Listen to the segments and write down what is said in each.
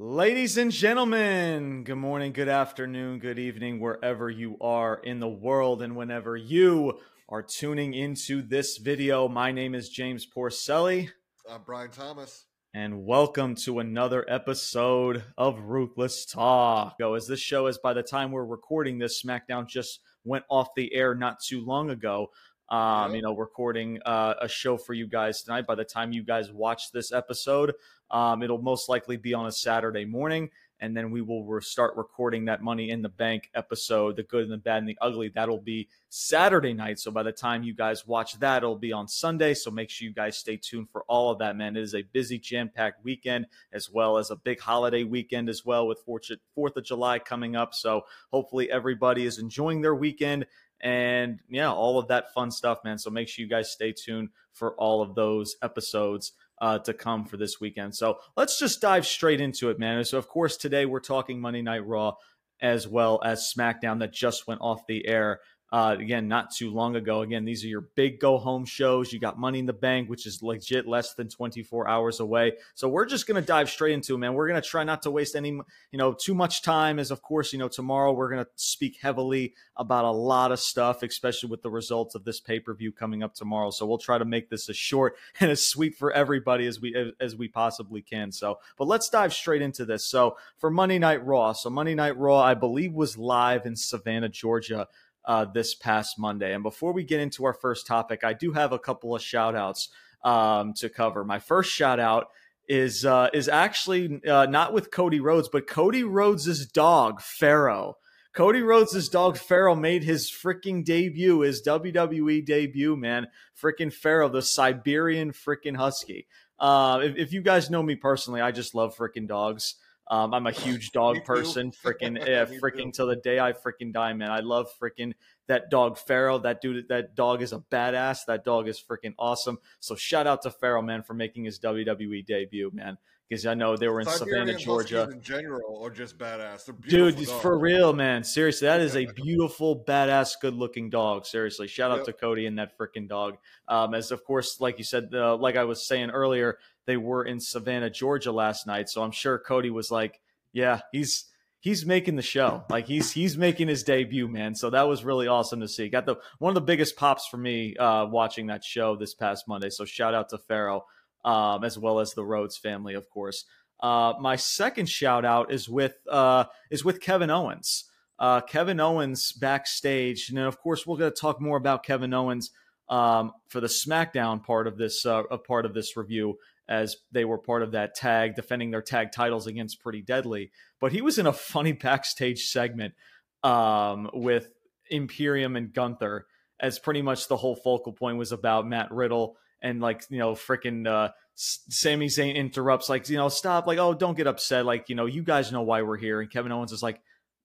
Ladies and gentlemen, good morning, good afternoon, good evening, wherever you are in the world and whenever you are tuning into this video. My name is James Porcelli. I'm Brian Thomas. And welcome to another episode of Ruthless Talk. Oh, as this show is, by the time we're recording this, SmackDown just went off the air not too long ago. Um, you know, recording uh, a show for you guys tonight. By the time you guys watch this episode, um, it'll most likely be on a Saturday morning, and then we will re- start recording that Money in the Bank episode, the good and the bad and the ugly. That'll be Saturday night. So by the time you guys watch that, it'll be on Sunday. So make sure you guys stay tuned for all of that, man. It is a busy, jam packed weekend, as well as a big holiday weekend as well, with Fourth of July coming up. So hopefully everybody is enjoying their weekend and yeah, all of that fun stuff, man. So make sure you guys stay tuned for all of those episodes uh, to come for this weekend. So let's just dive straight into it, man. So, of course, today we're talking Monday Night Raw as well as SmackDown that just went off the air uh, again, not too long ago. Again, these are your big go home shows. You got Money in the Bank, which is legit less than 24 hours away. So we're just going to dive straight into it, man. We're going to try not to waste any, you know, too much time. As of course, you know, tomorrow we're going to speak heavily about a lot of stuff, especially with the results of this pay per view coming up tomorrow. So we'll try to make this as short and as sweet for everybody as we as we possibly can. So, but let's dive straight into this. So for Monday Night Raw, so Monday Night Raw, I believe was live in Savannah, Georgia uh, this past Monday. And before we get into our first topic, I do have a couple of shout outs um, to cover. My first shout out is uh, is actually uh, not with Cody Rhodes, but Cody Rhodes' dog, Pharaoh. Cody Rhodes' dog Pharaoh made his freaking debut, his WWE debut, man. Freaking Pharaoh, the Siberian freaking husky. Uh, if, if, you guys know me personally, I just love freaking dogs. Um, I'm a huge dog person, freaking yeah, freaking till the day I freaking die, man. I love freaking that dog Pharaoh. That dude, that dog is a badass. That dog is freaking awesome. So shout out to Pharaoh, man, for making his WWE debut, man. Because I know they were in Siberian Savannah, Georgia. In general, or just badass, dude. Dogs. For real, man. Seriously, that is a beautiful, badass, good-looking dog. Seriously, shout out yep. to Cody and that freaking dog. Um, as of course, like you said, uh, like I was saying earlier, they were in Savannah, Georgia last night. So I'm sure Cody was like, yeah, he's he's making the show. Like he's he's making his debut, man. So that was really awesome to see. Got the one of the biggest pops for me uh, watching that show this past Monday. So shout out to Pharaoh, um, as well as the Rhodes family, of course. Uh, my second shout out is with uh, is with Kevin Owens. Uh, Kevin Owens backstage, and of course we're going to talk more about Kevin Owens um, for the SmackDown part of this uh, part of this review as they were part of that tag, defending their tag titles against Pretty Deadly. But he was in a funny backstage segment um, with Imperium and Gunther, as pretty much the whole focal point was about Matt Riddle and like you know freaking uh, Sami Zayn interrupts like you know stop like oh don't get upset like you know you guys know why we're here and Kevin Owens is like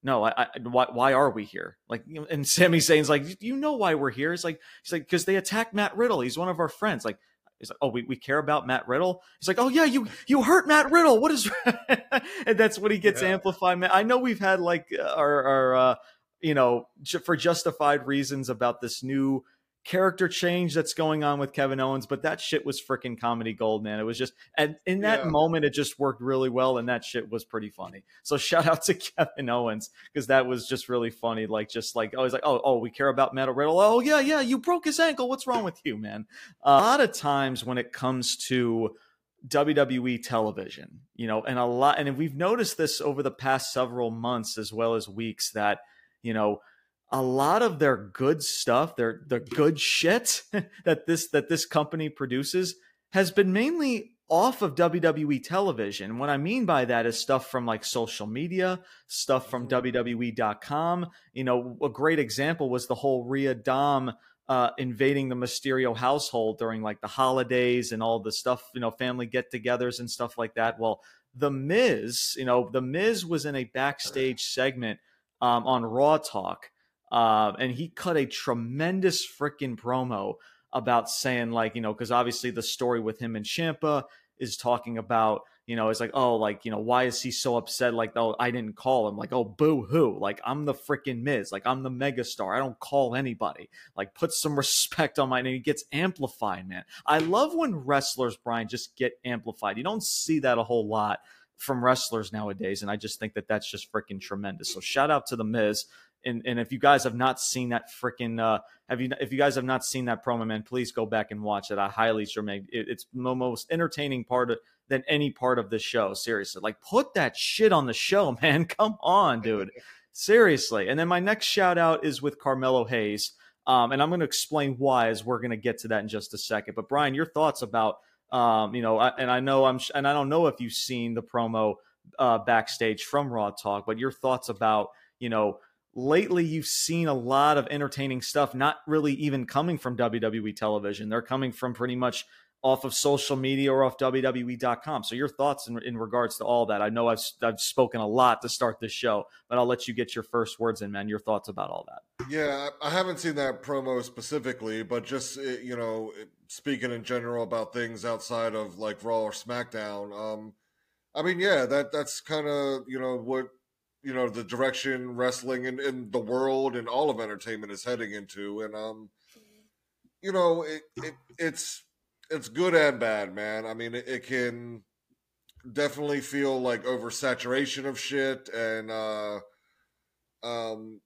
no, I, I, why, why are we here? Like, and Sami Zayn's like, you know why we're here? It's like, he's like, because they attacked Matt Riddle. He's one of our friends. Like, He's like, oh, we, we care about Matt Riddle. He's like, oh yeah, you you hurt Matt Riddle. What is? and that's what he gets yeah. amplified. I know we've had like our our uh, you know for justified reasons about this new character change that's going on with Kevin Owens, but that shit was freaking comedy gold, man. It was just, and in that yeah. moment, it just worked really well, and that shit was pretty funny. So shout out to Kevin Owens because that was just really funny. Like, just like, oh, he's like, oh, oh, we care about Matt Riddle. Oh, yeah, yeah, you broke his ankle. What's wrong with you, man? Uh, a lot of times when it comes to WWE television, you know, and a lot, and we've noticed this over the past several months as well as weeks that, you know, a lot of their good stuff, their the good shit that this that this company produces has been mainly off of WWE television. What I mean by that is stuff from like social media, stuff from mm-hmm. WWE.com. You know, a great example was the whole Rhea Dom uh, invading the Mysterio household during like the holidays and all the stuff, you know, family get togethers and stuff like that. Well, The Miz, you know, The Miz was in a backstage segment um, on Raw Talk uh, and he cut a tremendous freaking promo about saying, like, you know, because obviously the story with him and Ciampa is talking about, you know, it's like, oh, like, you know, why is he so upset? Like, oh, I didn't call him. Like, oh, boo hoo. Like, I'm the freaking Miz. Like, I'm the megastar. I don't call anybody. Like, put some respect on my name. He gets amplified, man. I love when wrestlers, Brian, just get amplified. You don't see that a whole lot from wrestlers nowadays, and I just think that that's just freaking tremendous. So shout out to the Miz. And, and if you guys have not seen that freaking uh, have you if you guys have not seen that promo man please go back and watch it. I highly recommend it, it's the most entertaining part of, than any part of the show seriously. Like put that shit on the show man. Come on dude. Seriously. And then my next shout out is with carmelo hayes um, and i'm going to explain why as we're going to get to that in just a second. But brian your thoughts about um, you know I, and i know i'm and i don't know if you've seen the promo uh, backstage from raw talk but your thoughts about you know lately you've seen a lot of entertaining stuff not really even coming from WWE television. They're coming from pretty much off of social media or off WWE.com. So your thoughts in, in regards to all that? I know I've I've spoken a lot to start this show, but I'll let you get your first words in, man. Your thoughts about all that? Yeah, I haven't seen that promo specifically, but just eh, you know, speaking in general about things outside of like Raw or SmackDown. Um, I mean, yeah, that that's kind of you know what you know the direction wrestling and, and the world and all of entertainment is heading into. And um you know it, it it's it's good and bad man. I mean it, it can definitely feel like oversaturation of shit. And uh um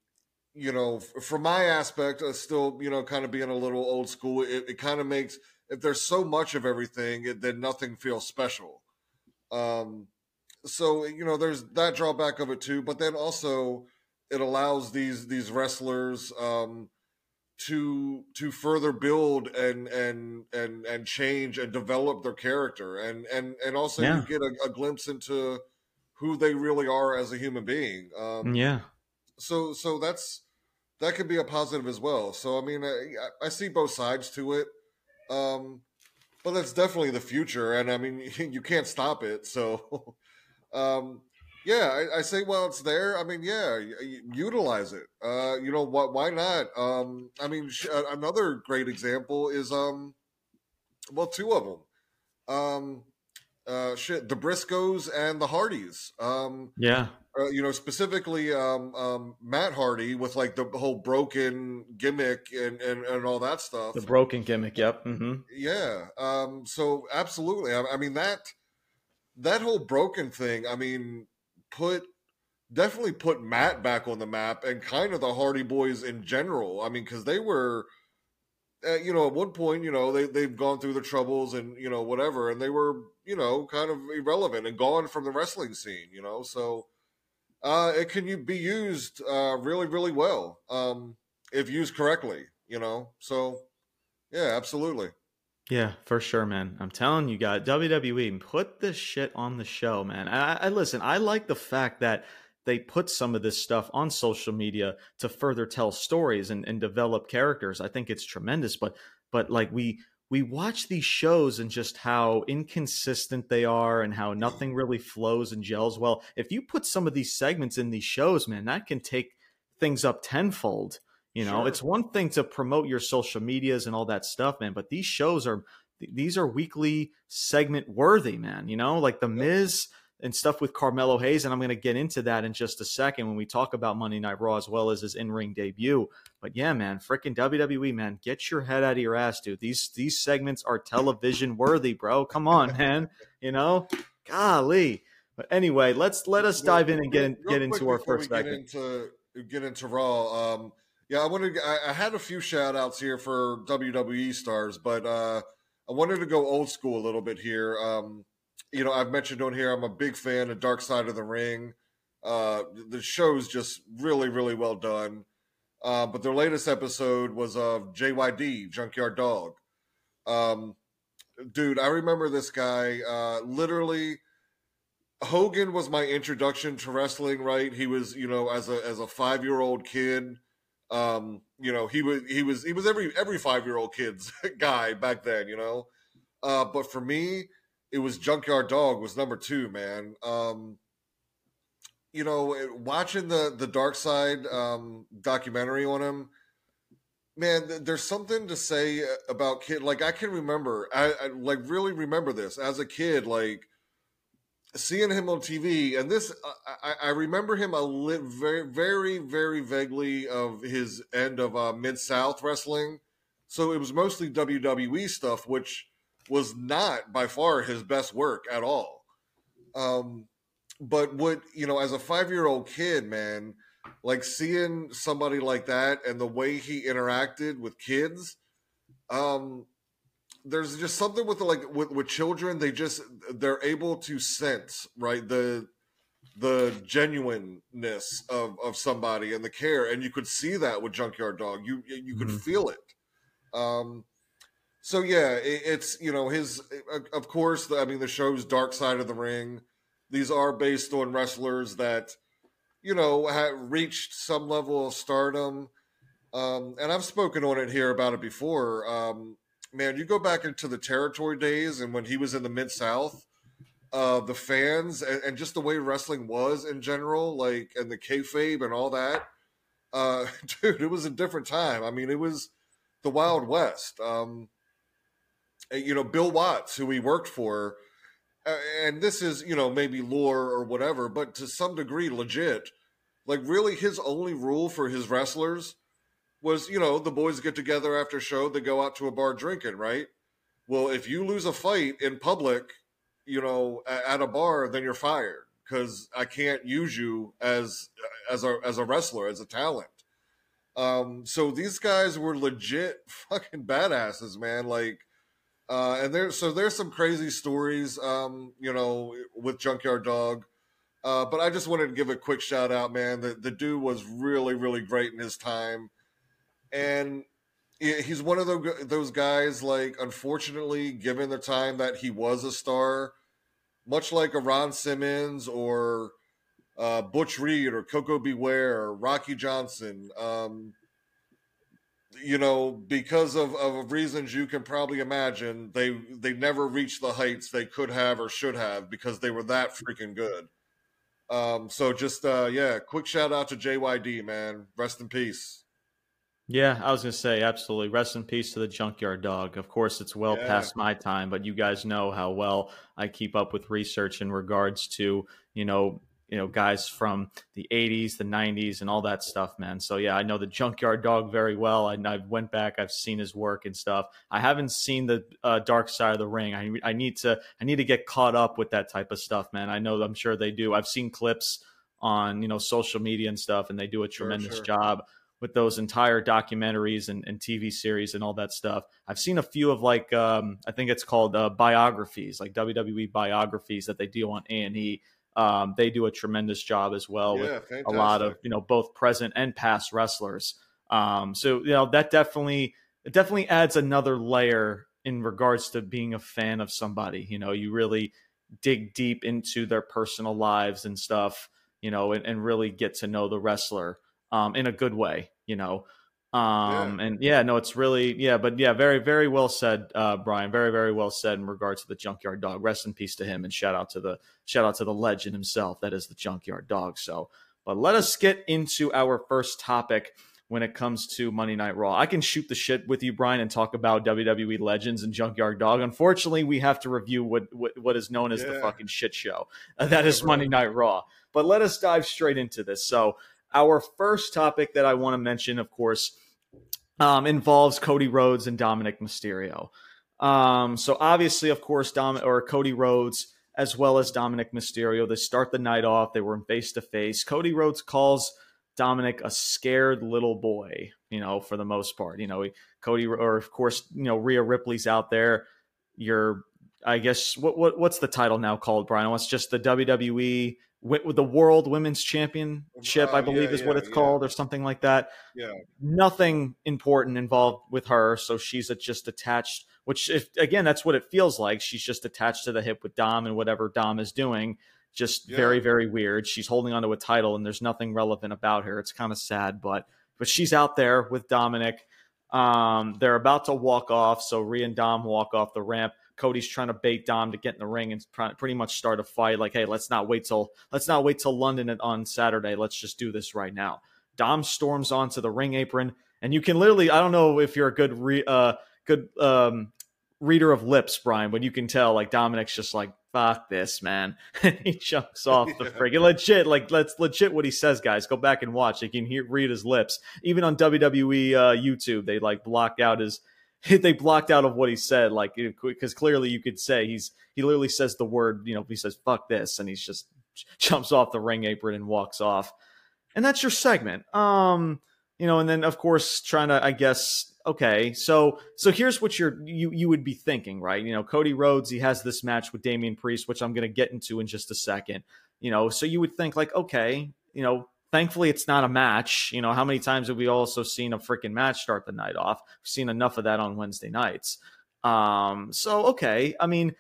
you know from my aspect uh, still you know kind of being a little old school it, it kind of makes if there's so much of everything it, then nothing feels special. Um so you know there's that drawback of it too but then also it allows these these wrestlers um to to further build and and and and change and develop their character and and and also yeah. you get a, a, glimpse into who they really are as a human being um yeah so so that's that could be a positive as well so i mean i, I see both sides to it um but that's definitely the future and i mean you can't stop it so um, yeah, I, I, say, well, it's there. I mean, yeah, utilize it. Uh, you know what? Why not? Um, I mean, sh- another great example is, um, well, two of them. Um, uh, shit, the Briscoes and the Hardys. Um, yeah. Uh, you know, specifically um, um, Matt Hardy with like the whole broken gimmick and, and, and all that stuff. The broken gimmick, yep. Mm-hmm. Yeah. Um, so absolutely. I, I mean that that whole broken thing, I mean, put definitely put Matt back on the map and kind of the Hardy Boys in general. I mean, because they were, uh, you know, at one point, you know, they they've gone through the troubles and you know whatever, and they were, you know, kind of irrelevant and gone from the wrestling scene. You know, so uh, it can be used uh, really, really well um, if used correctly. You know, so yeah, absolutely. Yeah, for sure, man. I'm telling you, guys, WWE put this shit on the show, man. I, I listen. I like the fact that they put some of this stuff on social media to further tell stories and, and develop characters. I think it's tremendous. But but like we we watch these shows and just how inconsistent they are and how nothing really flows and gels well. If you put some of these segments in these shows, man, that can take things up tenfold. You know, sure. it's one thing to promote your social medias and all that stuff, man, but these shows are these are weekly segment worthy, man. You know, like the Miz and stuff with Carmelo Hayes, and I'm going to get into that in just a second when we talk about Monday Night Raw as well as his in-ring debut. But yeah, man, freaking WWE, man, get your head out of your ass, dude. These these segments are television worthy, bro. Come on, man. You know, golly. But anyway, let's let us dive in and get in, get into our first segment. Get into get into Raw. Um, yeah, I wanted. I, I had a few shout outs here for WWE stars, but uh, I wanted to go old school a little bit here. Um, you know, I've mentioned on here I'm a big fan of Dark Side of the Ring. Uh, the show's just really, really well done. Uh, but their latest episode was of JYD, Junkyard Dog. Um, dude, I remember this guy. Uh, literally, Hogan was my introduction to wrestling. Right, he was, you know, as a as a five year old kid. Um, you know, he was he was he was every every five year old kid's guy back then, you know. Uh, but for me, it was Junkyard Dog was number two, man. Um, you know, watching the the Dark Side um, documentary on him, man, there's something to say about kid. Like I can remember, I, I like really remember this as a kid, like seeing him on TV, and this I, I remember him a li- very, very, very vaguely of his end of uh, Mid South wrestling. So it was mostly WWE stuff, which was not by far his best work at all. Um, but what you know, as a five year old kid, man, like seeing somebody like that and the way he interacted with kids, um, there's just something with like with, with children. They just they're able to sense right the the genuineness of of somebody and the care, and you could see that with Junkyard Dog. You you could mm-hmm. feel it. Um, so yeah, it, it's you know his of course. I mean, the show's Dark Side of the Ring. These are based on wrestlers that you know have reached some level of stardom. Um, and I've spoken on it here about it before. Um, man, you go back into the territory days and when he was in the Mid South, uh, the fans and, and, just the way wrestling was in general, like and the kayfabe and all that. Uh, dude, it was a different time. I mean, it was the Wild West. Um, you know, Bill Watts, who he worked for, uh, and this is you know maybe lore or whatever, but to some degree legit. Like really, his only rule for his wrestlers was you know the boys get together after show, they go out to a bar drinking, right? Well, if you lose a fight in public, you know, at a bar, then you're fired because I can't use you as as a as a wrestler, as a talent. Um, so these guys were legit fucking badasses, man. Like, uh, and there's so there's some crazy stories, um, you know, with Junkyard Dog. Uh, but I just wanted to give a quick shout out, man. The the dude was really, really great in his time, and he's one of those guys. Like, unfortunately, given the time that he was a star, much like a Ron Simmons or uh, Butch Reed or Koko B. Ware or Rocky Johnson. Um, you know, because of, of reasons you can probably imagine, they they never reached the heights they could have or should have because they were that freaking good. Um, so just uh, yeah, quick shout out to JYD, man. Rest in peace. Yeah, I was gonna say absolutely. Rest in peace to the junkyard dog. Of course, it's well yeah. past my time, but you guys know how well I keep up with research in regards to you know you know guys from the 80s the 90s and all that stuff man so yeah i know the junkyard dog very well i, I went back i've seen his work and stuff i haven't seen the uh, dark side of the ring I, I need to i need to get caught up with that type of stuff man i know i'm sure they do i've seen clips on you know social media and stuff and they do a tremendous sure, sure. job with those entire documentaries and, and, TV series and all that stuff. I've seen a few of like um, I think it's called uh, biographies, like WWE biographies that they do on A and E. Um, they do a tremendous job as well yeah, with fantastic. a lot of you know both present and past wrestlers. Um, so you know that definitely it definitely adds another layer in regards to being a fan of somebody. You know, you really dig deep into their personal lives and stuff. You know, and, and really get to know the wrestler um, in a good way. You know, um, yeah. and yeah, no, it's really, yeah, but yeah, very, very well said, uh, Brian. Very, very well said in regards to the junkyard dog. Rest in peace to him and shout out to the, shout out to the legend himself. That is the junkyard dog. So, but let us get into our first topic when it comes to Monday Night Raw. I can shoot the shit with you, Brian, and talk about WWE legends and Junkyard Dog. Unfortunately, we have to review what what, what is known as yeah. the fucking shit show. Uh, that is Monday Night Raw. But let us dive straight into this. So, our first topic that I want to mention, of course, um, involves Cody Rhodes and Dominic Mysterio. Um, so obviously, of course, Dom or Cody Rhodes as well as Dominic Mysterio, they start the night off. They were face to face. Cody Rhodes calls Dominic a scared little boy. You know, for the most part, you know, Cody or of course, you know, Rhea Ripley's out there. You're, I guess, what what what's the title now called, Brian? What's just the WWE with the World Women's Championship, I believe yeah, is what it's yeah. called, or something like that. Yeah. Nothing important involved with her, so she's just attached. Which, if again, that's what it feels like. She's just attached to the hip with Dom and whatever Dom is doing. Just very, very weird. She's holding onto a title, and there's nothing relevant about her. It's kind of sad, but but she's out there with Dominic. Um, they're about to walk off, so Rhea and Dom walk off the ramp. Cody's trying to bait Dom to get in the ring and pretty much start a fight. Like, hey, let's not wait till let's not wait till London on Saturday. Let's just do this right now. Dom storms onto the ring apron, and you can literally I don't know if you're a good re, uh, good um, reader of lips, Brian, but you can tell like Dominic's just like fuck this, man. he jumps off the friggin' legit, like let's legit what he says, guys. Go back and watch. You can hear read his lips. Even on WWE uh, YouTube, they like block out his they blocked out of what he said, like because clearly you could say he's he literally says the word, you know, he says "fuck this," and he's just jumps off the ring apron and walks off. And that's your segment. Um, you know, and then of course trying to, I guess, okay, so so here's what you're you you would be thinking, right? You know, Cody Rhodes, he has this match with Damian Priest, which I'm going to get into in just a second. You know, so you would think like, okay, you know, thankfully it's not a match. You know, how many times have we also seen a freaking match start the night off? We've seen enough of that on Wednesday nights. Um, so okay, I mean,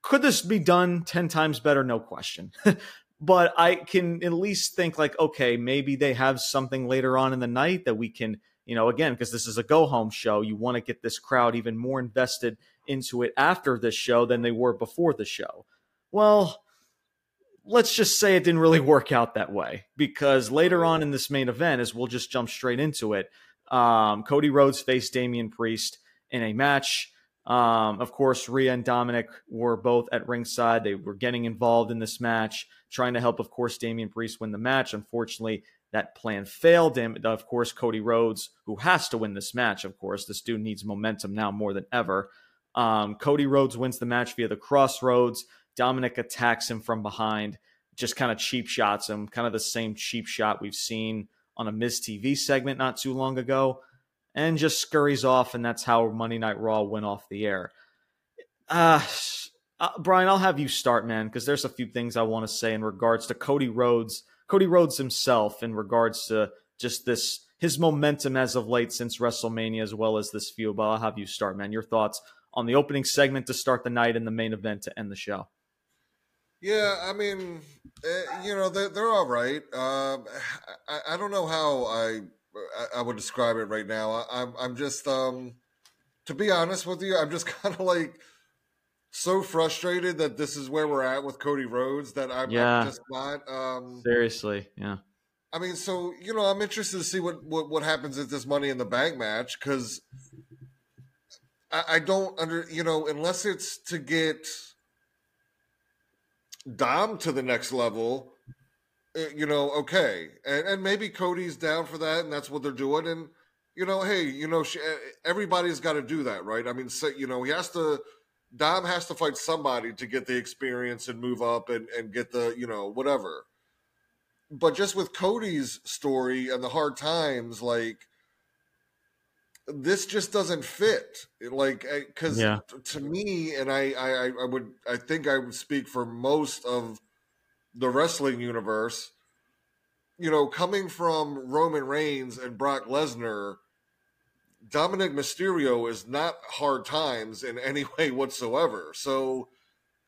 could this be done 10 times better? No question. but I can at least think like, okay, maybe they have something later on in the night that we can, you know, again, because this is a go home show, you want to get this crowd even more invested into it after this show than they were before the show. Well, let's just say it didn't really work out that way because later on in this main event, as we'll just jump straight into it, um, Cody Rhodes faced Damian Priest in a match um, of course, Rhea and Dominic were both at ringside. They were getting involved in this match, trying to help, of course, Damian Priest win the match. Unfortunately, that plan failed him. Of course, Cody Rhodes, who has to win this match, of course, this dude needs momentum now more than ever. Um, Cody Rhodes wins the match via the crossroads. Dominic attacks him from behind, just kind of cheap shots him, kind of the same cheap shot we've seen on a Miz TV segment not too long ago and just scurries off, and that's how Monday Night Raw went off the air. Uh, uh Brian, I'll have you start, man, because there's a few things I want to say in regards to Cody Rhodes, Cody Rhodes himself, in regards to just this his momentum as of late since WrestleMania, as well as this feud. But I'll have you start, man. Your thoughts on the opening segment to start the night and the main event to end the show. Yeah, I mean, uh, you know, they're, they're all right. Uh, I, I don't know how I I, I would describe it right now. I, I'm I'm just um to be honest with you, I'm just kind of like so frustrated that this is where we're at with Cody Rhodes that I'm, yeah. I'm just not um seriously, yeah. I mean, so you know, I'm interested to see what what, what happens at this Money in the Bank match because I, I don't under you know unless it's to get Dom to the next level. Uh, you know, okay, and and maybe Cody's down for that, and that's what they're doing. And you know, hey, you know, she, everybody's got to do that, right? I mean, so, you know, he has to. Dom has to fight somebody to get the experience and move up and and get the you know whatever. But just with Cody's story and the hard times, like this just doesn't fit. Like, because yeah. to me, and I, I, I would, I think I would speak for most of the wrestling universe, you know, coming from Roman Reigns and Brock Lesnar, Dominic Mysterio is not hard times in any way whatsoever. So,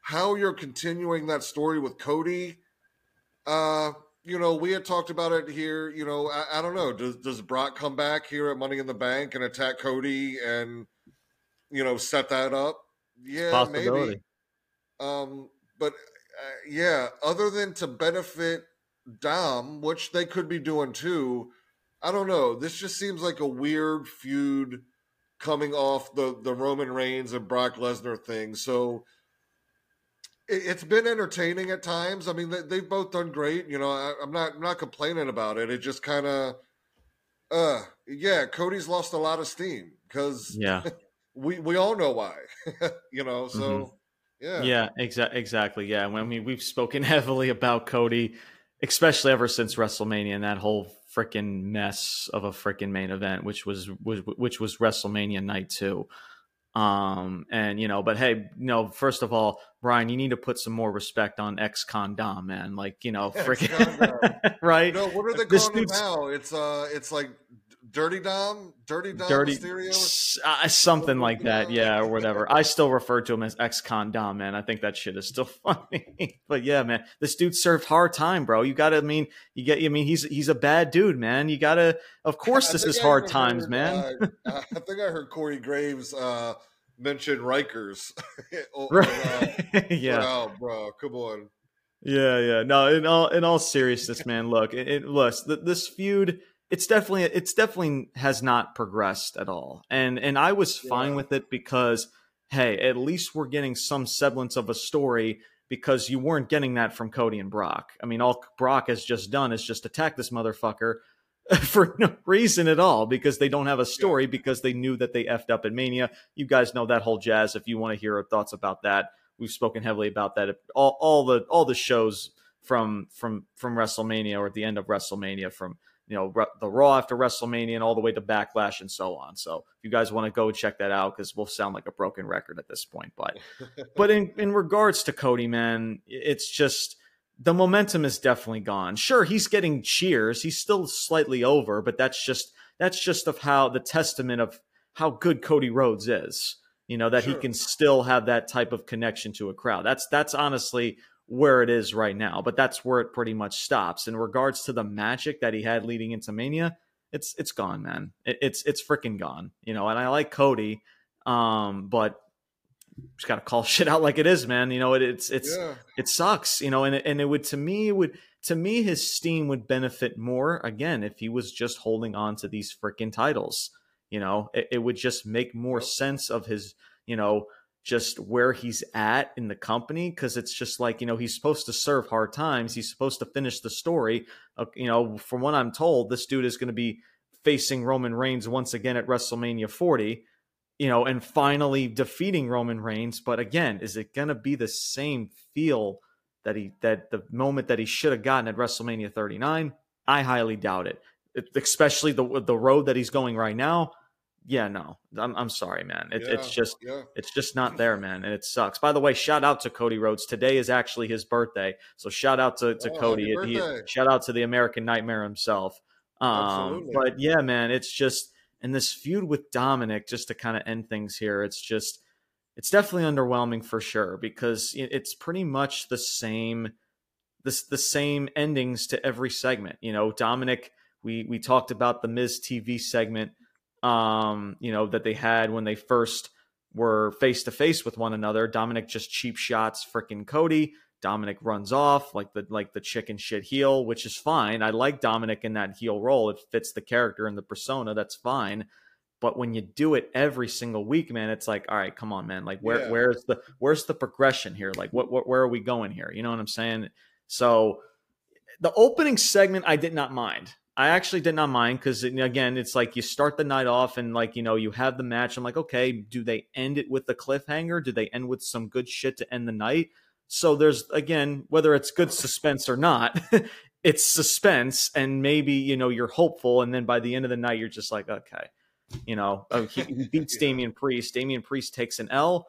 how you're continuing that story with Cody, uh, you know, we had talked about it here. You know, I, I, don't know. Does does Brock come back here at Money in the Bank and attack Cody and you know set that up? Yeah, maybe. Um, but uh, yeah, other than to benefit Dom, which they could be doing too. I don't know. This just seems like a weird feud coming off the the Roman Reigns and Brock Lesnar thing. So it, has been entertaining at times. I mean, they, have both done great. You know, I, am not I'm not complaining about it. It just kind of, uh, yeah. Cody's lost a lot of steam because yeah, we we all know why. you know, so. Mm-hmm yeah. Yeah, exa- exactly. Yeah. I mean, we've spoken heavily about Cody, especially ever since WrestleMania and that whole freaking mess of a freaking main event, which was, was which was WrestleMania night two. Um, and you know, but hey, you know, first of all, Brian, you need to put some more respect on ex-con Dom, man. Like, you know, freaking right. No, what are they calling it now? It's uh it's like Dirty Dom, Dirty Dom Dirty, Mysterio, uh, something like that, yeah, or whatever. I still refer to him as ex-con Dom, man. I think that shit is still funny. but yeah, man, this dude served hard time, bro. You gotta, I mean, you get, I mean, he's he's a bad dude, man. You gotta, of course, this is hard times, man. uh, I think I heard Corey Graves uh, mention Rikers. right. Uh, yeah, oh, bro, come on. Yeah, yeah. No, in all in all seriousness, man. Look, it, it look, this feud it's definitely it's definitely has not progressed at all. And and I was fine yeah. with it because hey, at least we're getting some semblance of a story because you weren't getting that from Cody and Brock. I mean, all Brock has just done is just attack this motherfucker for no reason at all because they don't have a story yeah. because they knew that they effed up at Mania. You guys know that whole jazz. If you want to hear our thoughts about that, we've spoken heavily about that. All, all the all the shows from from from WrestleMania or at the end of WrestleMania from you know the Raw after WrestleMania and all the way to Backlash and so on. So if you guys want to go check that out, because we'll sound like a broken record at this point. But but in in regards to Cody, man, it's just the momentum is definitely gone. Sure, he's getting cheers. He's still slightly over, but that's just that's just of how the testament of how good Cody Rhodes is. You know that sure. he can still have that type of connection to a crowd. That's that's honestly where it is right now, but that's where it pretty much stops. In regards to the magic that he had leading into Mania, it's it's gone, man. It, it's it's freaking gone. You know, and I like Cody, um, but just got to call shit out like it is, man. You know, it, it's it's yeah. it sucks. You know, and it, and it would to me it would to me his steam would benefit more again if he was just holding on to these freaking titles. You know, it, it would just make more sense of his you know just where he's at in the company because it's just like you know he's supposed to serve hard times. He's supposed to finish the story. Uh, you know from what i'm told this dude is going to be facing roman reigns once again at wrestlemania 40 you know and finally defeating roman reigns. But again is it going to be the same feel that he that the moment that he should have gotten at wrestlemania 39 i highly doubt it, it especially the the road that he's going right now yeah, no, I'm, I'm sorry, man. It, yeah, it's just yeah. it's just not there, man, and it sucks. By the way, shout out to Cody Rhodes. Today is actually his birthday, so shout out to, to oh, Cody. He, shout out to the American Nightmare himself. Um, but yeah, man, it's just and this feud with Dominic, just to kind of end things here, it's just it's definitely underwhelming for sure because it's pretty much the same this the same endings to every segment. You know, Dominic. We we talked about the Miz TV segment um, you know, that they had when they first were face to face with one another. Dominic just cheap shots freaking Cody. Dominic runs off like the like the chicken shit heel, which is fine. I like Dominic in that heel role. It fits the character and the persona. That's fine. But when you do it every single week, man, it's like, all right, come on, man. Like, where yeah. where's the where's the progression here? Like, what, what where are we going here? You know what I'm saying? So, the opening segment I did not mind. I actually did not mind because again, it's like you start the night off and like you know you have the match. I'm like, okay, do they end it with the cliffhanger? Do they end with some good shit to end the night? So there's again, whether it's good suspense or not, it's suspense, and maybe you know you're hopeful, and then by the end of the night, you're just like, okay, you know, oh, he, he beats yeah. Damian Priest. Damian Priest takes an L.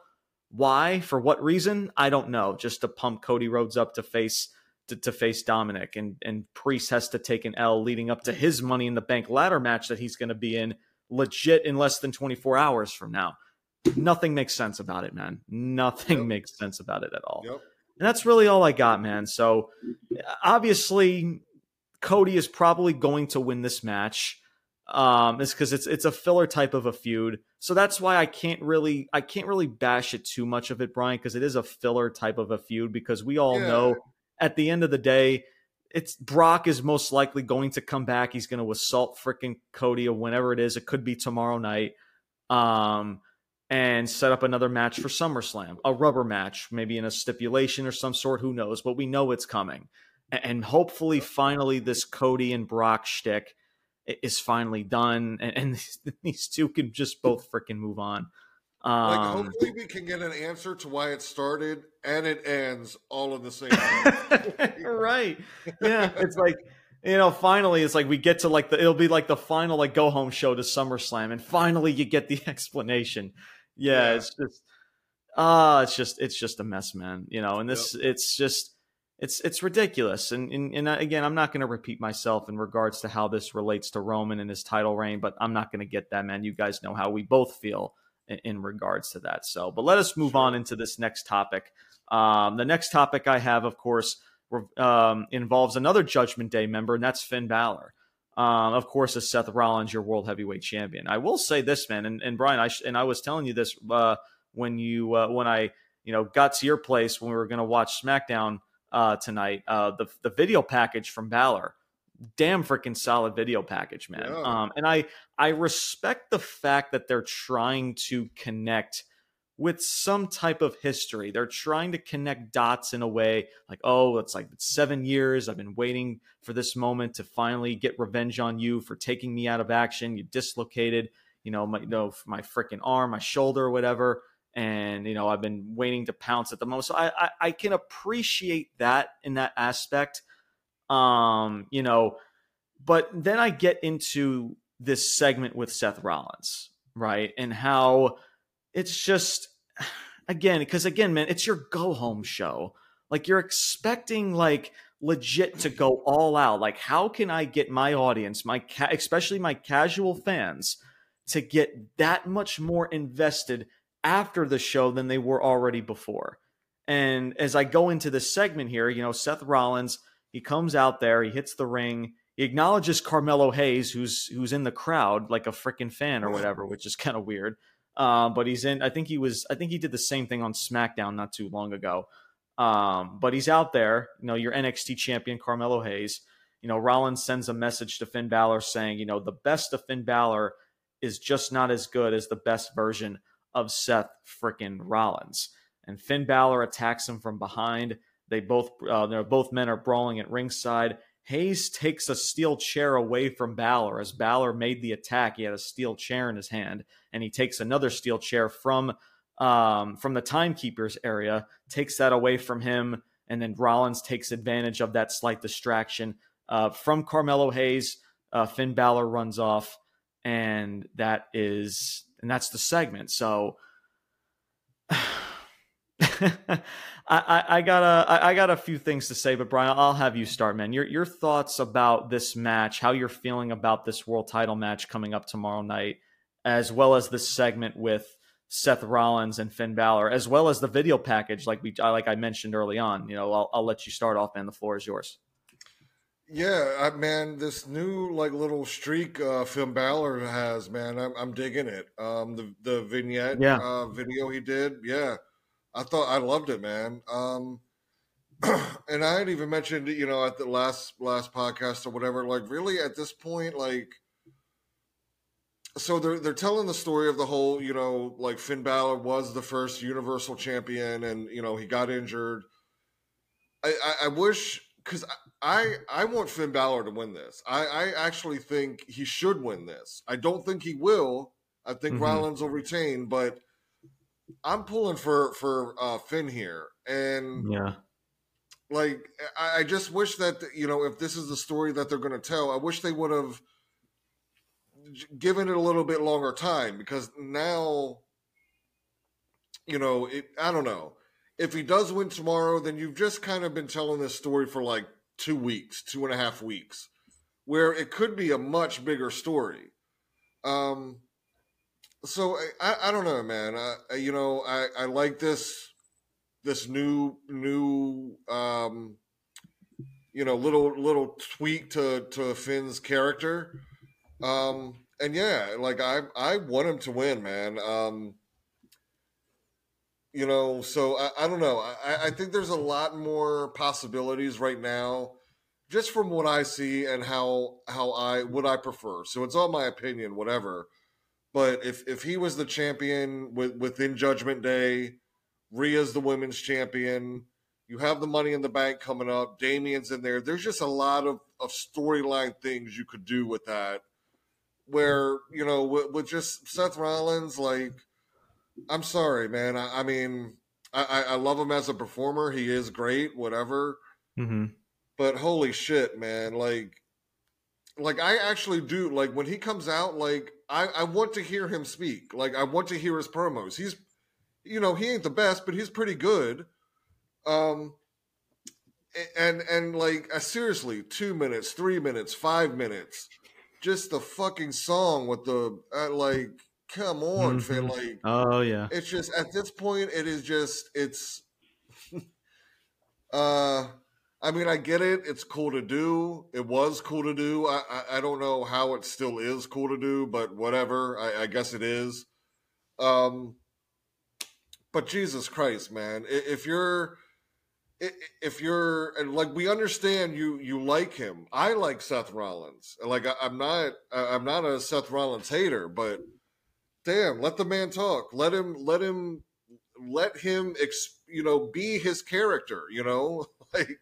Why? For what reason? I don't know. Just to pump Cody Rhodes up to face to, to, face Dominic, and and Priest has to take an L leading up to his Money in the Bank ladder match that he's going to be in legit in less than 24 hours from now. Nothing makes sense about it, man. Nothing yep. makes sense about it at all. Yep. And that's really all I got, man. So obviously, Cody is probably going to win this match. Um, is because it's it's a filler type of a feud. So that's why I can't really I can't really bash it too much of it, Brian, because it is a filler type of a feud because we all yeah. know at the end of the day, it's Brock is most likely going to come back. He's going to assault freaking Cody or whenever it is. It could be tomorrow night. Um, and set up another match for SummerSlam, a rubber match, maybe in a stipulation or some sort. Who knows? But we know it's coming. And hopefully, finally, this Cody and Brock shtick is finally done, and, these two can just both freaking move on. Um, like hopefully we can get an answer to why it started and it ends all in the same right. Yeah. It's like you know, finally it's like we get to like the it'll be like the final like go home show to SummerSlam, and finally you get the explanation. Yeah, yeah. it's just ah, uh, it's just it's just a mess, man. You know, and this yep. it's just it's it's ridiculous. And, and and again, I'm not going to repeat myself in regards to how this relates to Roman and his title reign, but I'm not going to get that, man. You guys know how we both feel in, in regards to that. So, but let us move sure. on into this next topic. Um, the next topic I have, of course, um, involves another Judgment Day member, and that's Finn Balor. Um, of course, is Seth Rollins your World Heavyweight Champion? I will say this, man, and, and Brian, I sh- and I was telling you this uh, when you uh, when I you know got to your place when we were going to watch SmackDown uh, tonight. Uh, the the video package from Balor damn freaking solid video package, man. Yeah. Um, and I I respect the fact that they're trying to connect with some type of history. They're trying to connect dots in a way like, oh, it's like seven years. I've been waiting for this moment to finally get revenge on you for taking me out of action. You dislocated, you know, my you know, my freaking arm, my shoulder, or whatever. and you know I've been waiting to pounce at the most. So I, I, I can appreciate that in that aspect. Um, you know, but then I get into this segment with Seth Rollins, right, and how it's just again because again, man, it's your go home show. Like you're expecting like legit to go all out. Like how can I get my audience, my ca- especially my casual fans, to get that much more invested after the show than they were already before. And as I go into this segment here, you know, Seth Rollins, he comes out there, he hits the ring, he acknowledges Carmelo Hayes, who's who's in the crowd like a freaking fan or whatever, which is kind of weird. Um, but he's in. I think he was. I think he did the same thing on SmackDown not too long ago. Um, but he's out there. You know, your NXT champion Carmelo Hayes. You know, Rollins sends a message to Finn Balor saying, you know, the best of Finn Balor is just not as good as the best version of Seth frickin' Rollins. And Finn Balor attacks him from behind. They both, uh, they're both men are brawling at ringside. Hayes takes a steel chair away from Balor as Balor made the attack. He had a steel chair in his hand, and he takes another steel chair from um, from the timekeepers area, takes that away from him, and then Rollins takes advantage of that slight distraction uh, from Carmelo Hayes. Uh, Finn Balor runs off, and that is and that's the segment. So I, I, I, got a I, I got a few things to say, but Brian, I'll have you start, man. Your your thoughts about this match, how you're feeling about this world title match coming up tomorrow night, as well as this segment with Seth Rollins and Finn Balor, as well as the video package, like we like I mentioned early on. You know, I'll, I'll let you start off, man. The floor is yours. Yeah, I, man, this new like little streak uh, Finn Balor has, man, I'm, I'm digging it. Um, the the vignette, yeah. uh, video he did, yeah, I thought I loved it, man. Um, and I had even mentioned, you know, at the last last podcast or whatever, like really at this point, like, so they're they're telling the story of the whole, you know, like Finn Balor was the first Universal Champion, and you know he got injured. I, I, I wish because I I want Finn Balor to win this. I, I actually think he should win this. I don't think he will. I think mm-hmm. Rollins will retain, but I'm pulling for for uh, Finn here, and yeah, like I, I just wish that you know if this is the story that they're going to tell, I wish they would have given it a little bit longer time because now, you know, it, I don't know if he does win tomorrow, then you've just kind of been telling this story for like two weeks, two and a half weeks, where it could be a much bigger story. Um, so I, I don't know, man. I, you know, I, I like this this new new um, you know little little tweak to to Finn's character. Um, and yeah, like I I want him to win, man. Um, you know, so I, I don't know. I, I think there's a lot more possibilities right now, just from what I see and how how I what I prefer. So it's all my opinion, whatever. But if if he was the champion with, within Judgment Day, Rhea's the women's champion. You have the Money in the Bank coming up. Damian's in there. There's just a lot of, of storyline things you could do with that. Where you know, with, with just Seth Rollins, like I'm sorry, man. I, I mean, I, I, love him as a performer. He is great, whatever. Mm-hmm. But holy shit, man! Like, like I actually do. Like when he comes out, like I, I want to hear him speak. Like I want to hear his promos. He's, you know, he ain't the best, but he's pretty good. Um, and and like uh, seriously, two minutes, three minutes, five minutes, just the fucking song with the uh, like come on, mm-hmm. Finn. Like, oh yeah, it's just at this point, it is just it's. uh, I mean, I get it. It's cool to do. It was cool to do. I I, I don't know how it still is cool to do, but whatever. I, I guess it is. Um, but Jesus Christ, man, if you're if you're like we understand you you like him i like seth rollins like I, am not i'm not a seth rollins hater but damn, let the man talk. Let him, let him, let him, you know, be his character. You know, like,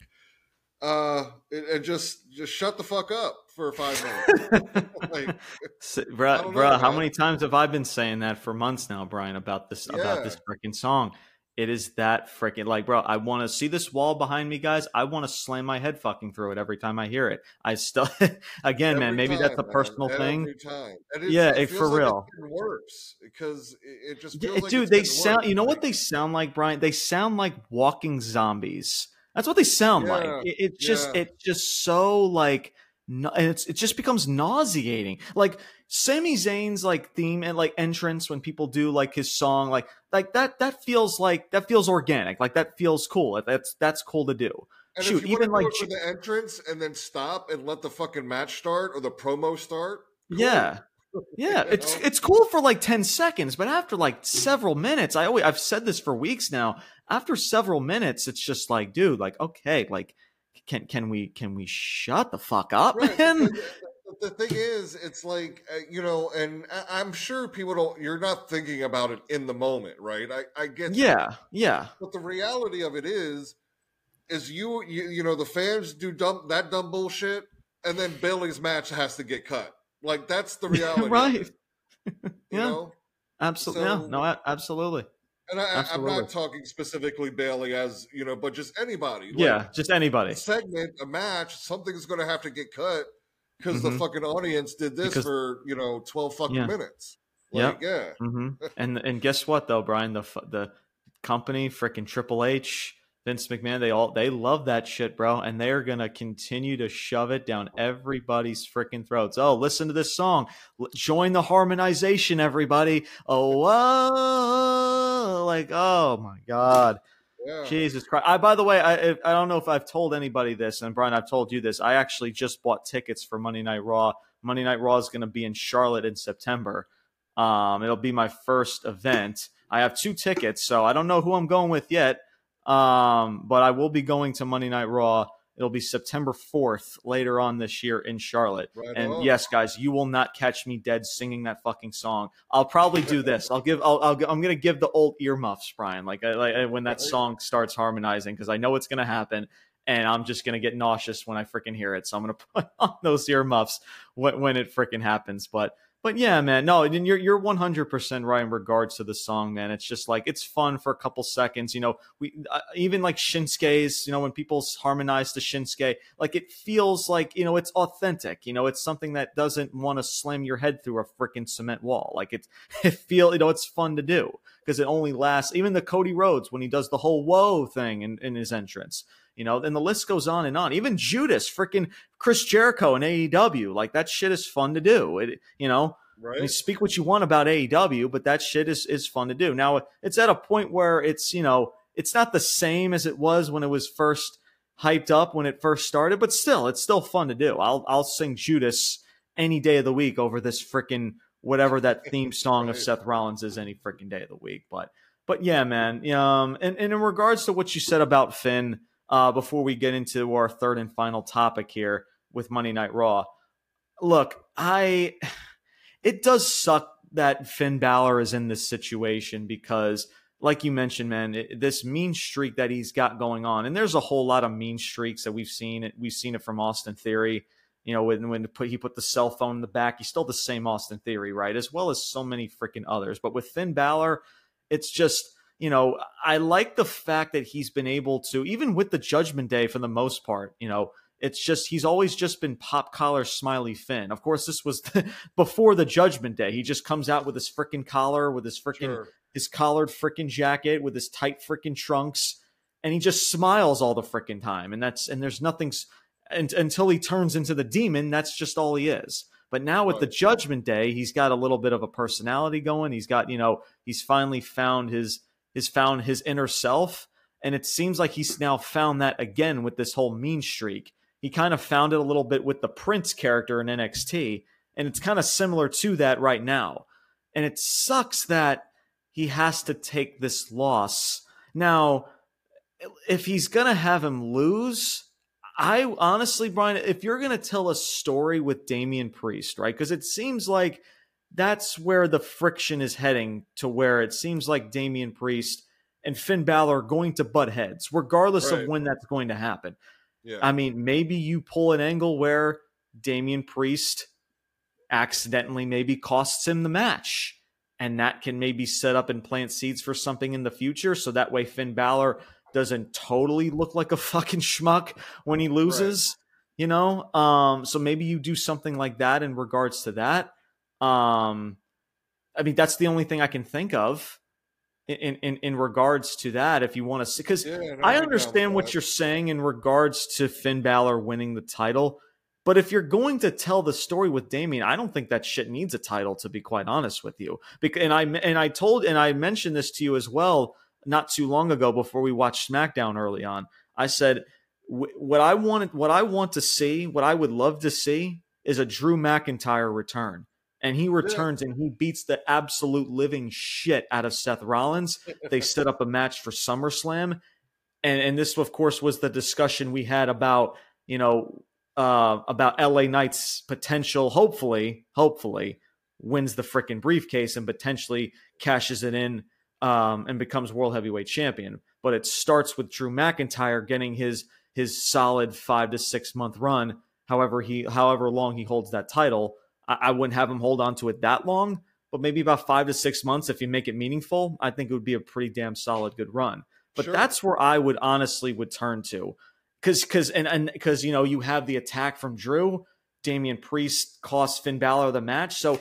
uh, and just just shut the fuck up for five minutes. like, bro, bro how many times have I been saying that for months now, Brian, about this yeah. about this freaking song? It is that freaking like, bro. I want to see this wall behind me, guys. I want to slam my head fucking through it every time I hear it. I still, again, every man. Maybe time, that's a personal man. thing. Every time. yeah, it, for like real. It works because it just like dude. They sound. Work. You know what they sound like, Brian? They sound like walking zombies. That's what they sound yeah, like. It, it just, yeah. it's just so like, and it's it just becomes nauseating. Like Sami Zayn's like theme and like entrance when people do like his song, like like that that feels like that feels organic. Like that feels cool. That's that's cool to do. And Shoot, even like for the entrance and then stop and let the fucking match start or the promo start. Cool. Yeah. Yeah, it's it's cool for like 10 seconds, but after like several minutes, I always I've said this for weeks now. After several minutes, it's just like, dude, like okay, like can can we can we shut the fuck up, right. man? the thing is, it's like uh, you know, and I, am sure people don't. You're not thinking about it in the moment, right? I, I get. Yeah, that. yeah. But the reality of it is, is you, you, you know, the fans do dumb that dumb bullshit, and then Bayley's match has to get cut. Like that's the reality, right? yeah, know? absolutely. So, yeah, no, absolutely. And I, am not talking specifically Bayley as you know, but just anybody. Like, yeah, just anybody. A segment, a match, something's going to have to get cut because mm-hmm. the fucking audience did this because, for you know twelve fucking yeah. minutes. Like, yep. Yeah. Mm-hmm. and and guess what though, Brian? The the company, freaking Triple H, Vince McMahon, they all they love that shit, bro, and they are gonna continue to shove it down everybody's freaking throats. Oh, listen to this song. Join the harmonization, everybody. Oh, whoa. like oh my god. Yeah. Jesus Christ! I, by the way, I I don't know if I've told anybody this, and Brian, I've told you this. I actually just bought tickets for Monday Night Raw. Monday Night Raw is going to be in Charlotte in September. Um, it'll be my first event. I have two tickets, so I don't know who I'm going with yet. Um, but I will be going to Monday Night Raw It'll be September 4th later on this year in Charlotte. Right and on. yes, guys, you will not catch me dead singing that fucking song. I'll probably do this. I'll give. I'll. i am gonna give the old earmuffs, Brian. Like, like when that song starts harmonizing, because I know it's gonna happen, and I'm just gonna get nauseous when I freaking hear it. So I'm gonna put on those earmuffs when, when it freaking happens. But but yeah, man, no, you're you're 100 percent right in regards to the song, man. It's just like it's fun for a couple seconds, you know. We uh, even like Shinsuke's, you know, when people harmonize to Shinsuke, like it feels like you know it's authentic, you know, it's something that doesn't want to slam your head through a freaking cement wall. Like it, it feel you know it's fun to do because it only lasts. Even the Cody Rhodes when he does the whole whoa thing in, in his entrance, you know, and the list goes on and on. Even Judas, freaking Chris Jericho and AEW, like that shit is fun to do. It, you know, right. I mean, speak what you want about AEW, but that shit is is fun to do. Now it's at a point where it's you know it's not the same as it was when it was first hyped up when it first started, but still, it's still fun to do. I'll I'll sing Judas any day of the week over this freaking whatever that theme song right. of Seth Rollins is any freaking day of the week. But but yeah, man. Um, and, and in regards to what you said about Finn, uh, before we get into our third and final topic here with Monday Night Raw. Look, I it does suck that Finn Balor is in this situation because, like you mentioned, man, it, this mean streak that he's got going on, and there's a whole lot of mean streaks that we've seen. It We've seen it from Austin Theory. You know, when when put, he put the cell phone in the back, he's still the same Austin Theory, right? As well as so many freaking others. But with Finn Balor, it's just you know, I like the fact that he's been able to, even with the Judgment Day for the most part, you know, it's just he's always just been pop collar smiley Finn. Of course, this was before the Judgment Day. He just comes out with his freaking collar, with his freaking sure. his collared freaking jacket, with his tight freaking trunks, and he just smiles all the freaking time. And that's and there's nothing and, until he turns into the demon. That's just all he is. But now with the Judgment Day, he's got a little bit of a personality going. He's got you know he's finally found his has found his inner self. And it seems like he's now found that again with this whole mean streak. He kind of found it a little bit with the Prince character in NXT. And it's kind of similar to that right now. And it sucks that he has to take this loss. Now, if he's going to have him lose, I honestly, Brian, if you're going to tell a story with Damian Priest, right? Because it seems like that's where the friction is heading to where it seems like Damian Priest and Finn Balor are going to butt heads, regardless right. of when that's going to happen. Yeah. I mean, maybe you pull an angle where Damian Priest accidentally maybe costs him the match. And that can maybe set up and plant seeds for something in the future. So that way Finn Balor doesn't totally look like a fucking schmuck when he loses. Right. You know? Um, so maybe you do something like that in regards to that. Um, I mean, that's the only thing I can think of in in, in regards to that. If you want to see, because yeah, I understand what you're saying in regards to Finn Balor winning the title. But if you're going to tell the story with Damian, I don't think that shit needs a title. To be quite honest with you, because and I and I told and I mentioned this to you as well not too long ago before we watched SmackDown early on. I said what I wanted, what I want to see, what I would love to see is a Drew McIntyre return and he returns and he beats the absolute living shit out of Seth Rollins. they set up a match for SummerSlam, and and this of course was the discussion we had about you know uh, about LA Knight's potential. Hopefully, hopefully wins the freaking briefcase and potentially cashes it in um, and becomes world heavyweight champion. But it starts with Drew McIntyre getting his his solid five to six month run, however he however long he holds that title I, I wouldn't have him hold on to it that long, but maybe about five to six months if you make it meaningful. I think it would be a pretty damn solid good run. But sure. that's where I would honestly would turn to, because because and and because you know you have the attack from Drew, Damian Priest cost Finn Balor the match, so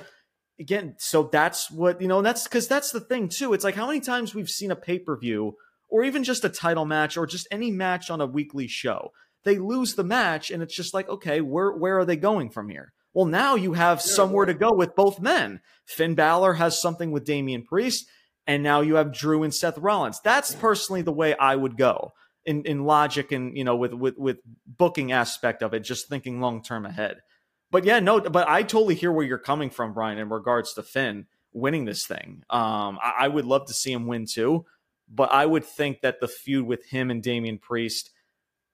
again, so that's what you know. that's because that's the thing too. It's like how many times we've seen a pay per view or even just a title match or just any match on a weekly show. They lose the match, and it's just like, okay, where where are they going from here? Well, now you have somewhere to go with both men. Finn Balor has something with Damian Priest, and now you have Drew and Seth Rollins. That's personally the way I would go in, in logic and you know with with with booking aspect of it, just thinking long term ahead. But yeah, no, but I totally hear where you're coming from, Brian, in regards to Finn winning this thing. Um, I, I would love to see him win too, but I would think that the feud with him and Damian Priest,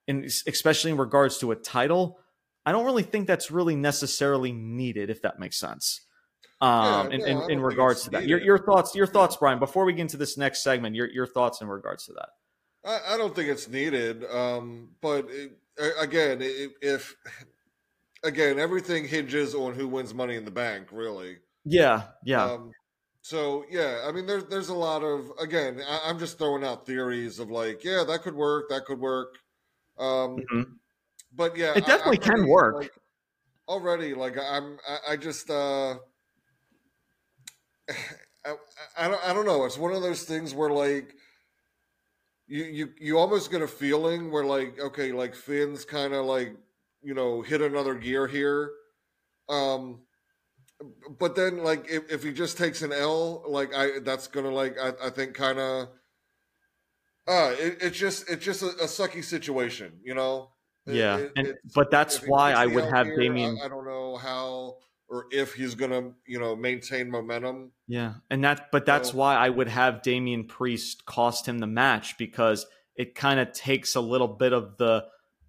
and especially in regards to a title, I don't really think that's really necessarily needed, if that makes sense. Um, yeah, in, in, in regards to that, your, your thoughts, your thoughts, Brian. Before we get into this next segment, your your thoughts in regards to that. I, I don't think it's needed, um, but it, again, if again, everything hinges on who wins Money in the Bank, really. Yeah, yeah. Um, so yeah, I mean, there's there's a lot of again, I, am just throwing out theories of like, yeah, that could work, that could work. Um, mm-hmm but yeah, it definitely I, can work. Like, already, like I'm, I, I just, uh, I, I don't, I don't know. It's one of those things where like you, you, you almost get a feeling where like, okay, like Finn's kind of like, you know, hit another gear here. Um, but then like if, if he just takes an L, like I, that's gonna like I, I think kind of. Uh, it, it's just it's just a, a sucky situation, you know. Yeah, it, and, but that's why I would have here, Damian. I, I, don't know how or if he's gonna, you know, maintain momentum. Yeah, and that, but that's so, why I would have Damian Priest cost him the match because it kind of takes a little bit of the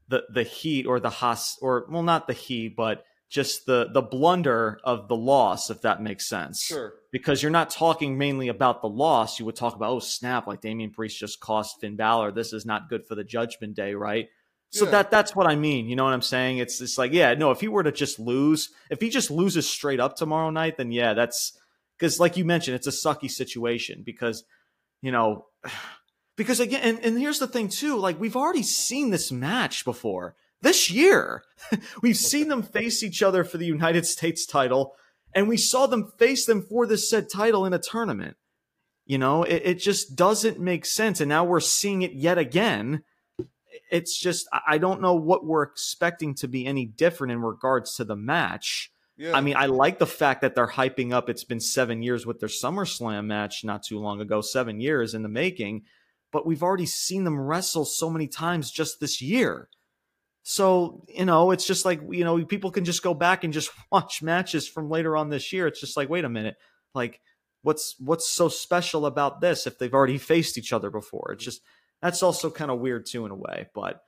the the heat or the hos or well, not the heat, but just the the blunder of the loss, if that makes sense. Sure. Because you're not talking mainly about the loss. You would talk about, oh snap, like Damian Priest just cost Finn Balor. This is not good for the Judgment Day, right? So yeah. that that's what I mean. You know what I'm saying? It's it's like, yeah, no, if he were to just lose, if he just loses straight up tomorrow night, then yeah, that's because like you mentioned, it's a sucky situation because, you know, because again, and, and here's the thing too, like we've already seen this match before. This year. we've seen them face each other for the United States title, and we saw them face them for this said title in a tournament. You know, it, it just doesn't make sense. And now we're seeing it yet again it's just I don't know what we're expecting to be any different in regards to the match. Yeah. I mean, I like the fact that they're hyping up. It's been seven years with their SummerSlam match not too long ago, seven years in the making, but we've already seen them wrestle so many times just this year. So, you know, it's just like, you know, people can just go back and just watch matches from later on this year. It's just like, wait a minute, like, what's what's so special about this if they've already faced each other before? It's just that's also kind of weird too in a way. But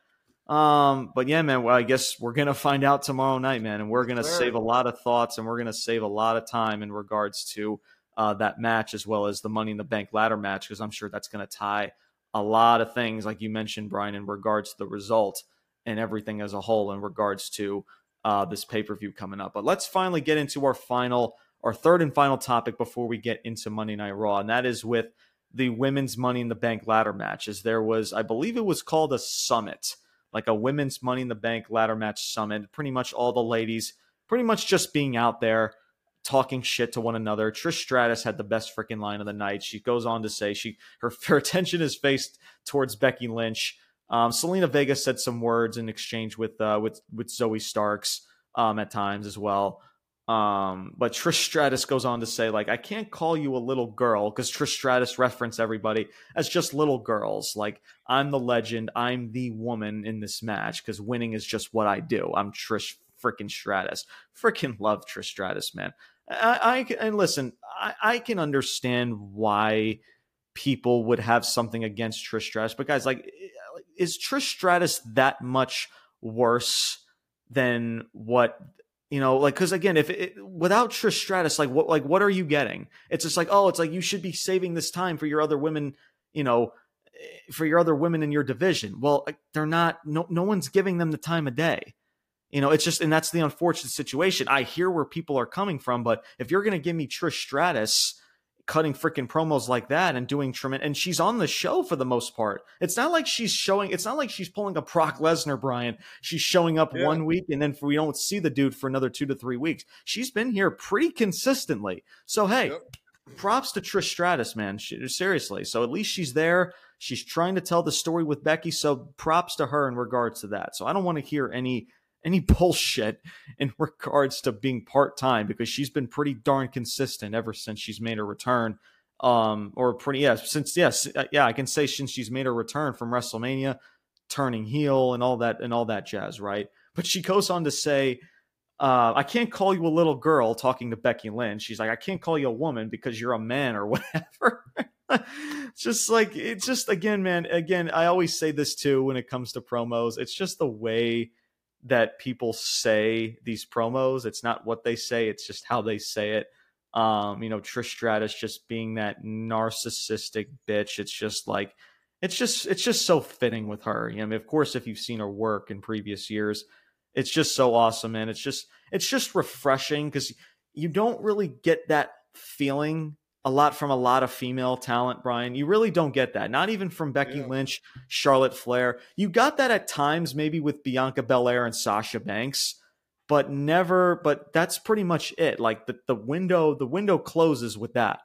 um, but yeah, man. Well, I guess we're gonna find out tomorrow night, man, and we're gonna sure. save a lot of thoughts and we're gonna save a lot of time in regards to uh, that match as well as the Money in the Bank ladder match because I'm sure that's gonna tie a lot of things, like you mentioned, Brian, in regards to the result and everything as a whole in regards to uh, this pay per view coming up. But let's finally get into our final, our third and final topic before we get into Monday Night Raw, and that is with the women's Money in the Bank ladder matches. There was, I believe, it was called a summit, like a women's Money in the Bank ladder match summit. Pretty much all the ladies, pretty much just being out there talking shit to one another. Trish Stratus had the best freaking line of the night. She goes on to say she her, her attention is faced towards Becky Lynch. Um, Zelina Vega said some words in exchange with uh, with with Zoey Starks um, at times as well. Um, but Trish Stratus goes on to say, like, I can't call you a little girl because Trish Stratus reference everybody as just little girls. Like, I'm the legend, I'm the woman in this match because winning is just what I do. I'm Trish freaking Stratus. Freaking love Trish Stratus, man. I, I and listen, I, I can understand why people would have something against Trish Stratus, but guys, like, is Trish Stratus that much worse than what you know? Like, because again, if it, without Trish Stratus, like, what, like, what are you getting? It's just like, oh, it's like you should be saving this time for your other women, you know, eh, for your other women in your division. Well, they're not. No, no one's giving them the time of day. You know, it's just, and that's the unfortunate situation. I hear where people are coming from, but if you're going to give me Trish Stratus cutting freaking promos like that and doing tremendous, and she's on the show for the most part. It's not like she's showing, it's not like she's pulling a Brock Lesnar, Brian. She's showing up yeah. one week and then we don't see the dude for another two to three weeks. She's been here pretty consistently. So, hey, yep. props to Trish Stratus, man. She, seriously. So at least she's there. She's trying to tell the story with Becky. So props to her in regards to that. So I don't want to hear any any bullshit in regards to being part time because she's been pretty darn consistent ever since she's made her return. Um, or pretty yeah, since yes, uh, yeah, I can say since she's made her return from WrestleMania, turning heel and all that and all that jazz, right? But she goes on to say, uh, I can't call you a little girl talking to Becky Lynch. She's like, I can't call you a woman because you're a man or whatever. just like it's just again, man. Again, I always say this too when it comes to promos. It's just the way that people say these promos. It's not what they say, it's just how they say it. Um, you know, Trish Stratus just being that narcissistic bitch. It's just like it's just it's just so fitting with her. You know, I mean, of course, if you've seen her work in previous years, it's just so awesome, and it's just it's just refreshing because you don't really get that feeling a lot from a lot of female talent, Brian. You really don't get that. Not even from Becky yeah. Lynch, Charlotte Flair. You got that at times, maybe with Bianca Belair and Sasha Banks, but never. But that's pretty much it. Like the, the window, the window closes with that.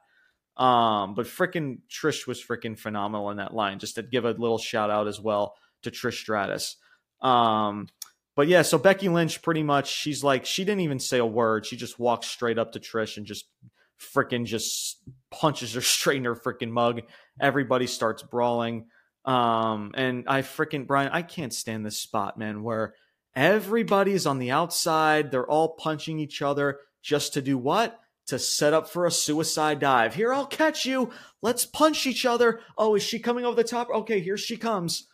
Um, but freaking Trish was freaking phenomenal in that line. Just to give a little shout out as well to Trish Stratus. Um, but yeah, so Becky Lynch pretty much she's like she didn't even say a word. She just walked straight up to Trish and just freaking just punches her straight in her freaking mug. Everybody starts brawling. Um, and I freaking Brian, I can't stand this spot, man, where everybody's on the outside, they're all punching each other just to do what? To set up for a suicide dive. Here, I'll catch you. Let's punch each other. Oh, is she coming over the top? Okay, here she comes.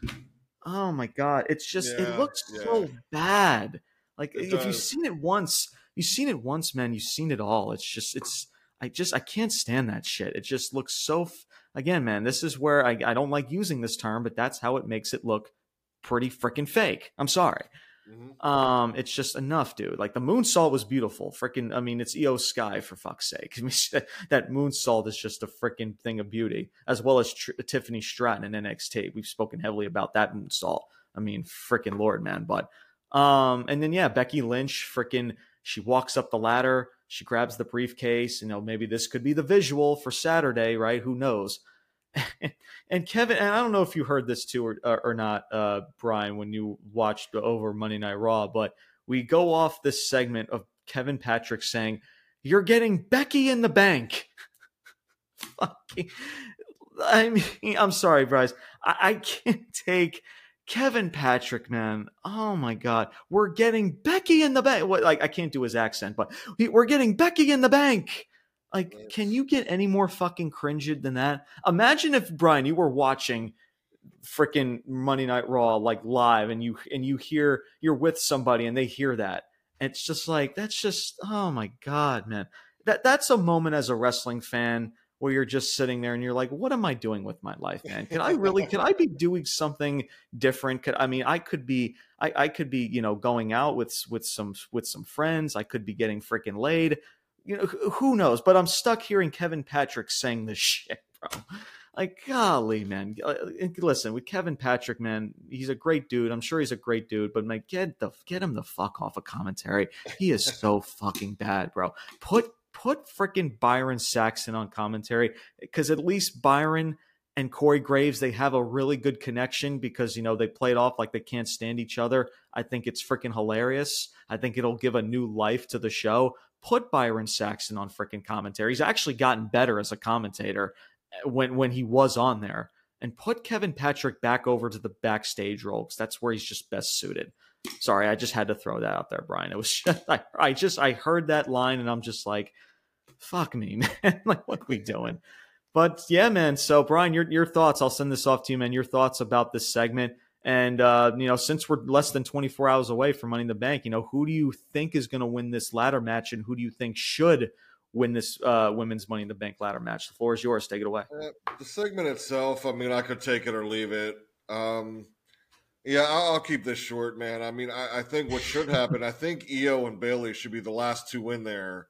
Oh my god, it's just yeah, it looks yeah. so bad. Like it if does. you've seen it once, you've seen it once, man. You've seen it all. It's just it's I just I can't stand that shit. It just looks so. F- Again, man, this is where I, I don't like using this term, but that's how it makes it look pretty freaking fake. I'm sorry. Mm-hmm. Um, it's just enough, dude. Like the moonsault was beautiful. Freaking, I mean, it's Iyo Sky for fuck's sake. I mean, that moonsault is just a freaking thing of beauty, as well as Tr- Tiffany Stratton in NXT. We've spoken heavily about that moonsault. I mean, freaking lord, man. But, um, and then yeah, Becky Lynch, freaking, she walks up the ladder. She grabs the briefcase. You know, maybe this could be the visual for Saturday, right? Who knows? and Kevin, and I don't know if you heard this too or, or not, uh, Brian, when you watched over Monday Night Raw, but we go off this segment of Kevin Patrick saying, You're getting Becky in the bank. Fucking. I mean, I'm sorry, Bryce. I, I can't take Kevin Patrick, man. Oh my God. We're getting Becky in the bank. What, like, I can't do his accent, but we're getting Becky in the bank. Like, yes. can you get any more fucking cringed than that? Imagine if, Brian, you were watching freaking Monday Night Raw like live and you and you hear you're with somebody and they hear that. it's just like that's just oh my god, man. That that's a moment as a wrestling fan where you're just sitting there and you're like, what am I doing with my life, man? Can I really, can I be doing something different? Could, I mean, I could be, I, I could be, you know, going out with, with some, with some friends. I could be getting freaking laid. You know, who knows? But I'm stuck hearing Kevin Patrick saying this shit, bro. Like, golly, man. Uh, listen, with Kevin Patrick, man, he's a great dude. I'm sure he's a great dude, but man, get the get him the fuck off of commentary. He is so fucking bad, bro. Put put freaking Byron Saxton on commentary because at least Byron and Corey Graves they have a really good connection because you know they played off like they can't stand each other. I think it's freaking hilarious. I think it'll give a new life to the show. Put Byron Saxton on freaking commentary. He's actually gotten better as a commentator eh, when when he was on there. And put Kevin Patrick back over to the backstage role because that's where he's just best suited. Sorry, I just had to throw that out there, Brian. It was just, I, I just I heard that line and I'm just like, fuck me, man. like what are we doing? But yeah, man. So Brian, your your thoughts. I'll send this off to you, man. Your thoughts about this segment. And uh, you know, since we're less than 24 hours away from Money in the Bank, you know, who do you think is going to win this ladder match, and who do you think should win this uh, women's Money in the Bank ladder match? The floor is yours. Take it away. Uh, the segment itself, I mean, I could take it or leave it. Um, yeah, I'll, I'll, keep this short, man. I mean, I, I think what should happen, I think Iyo and Bayley should be the last two in there.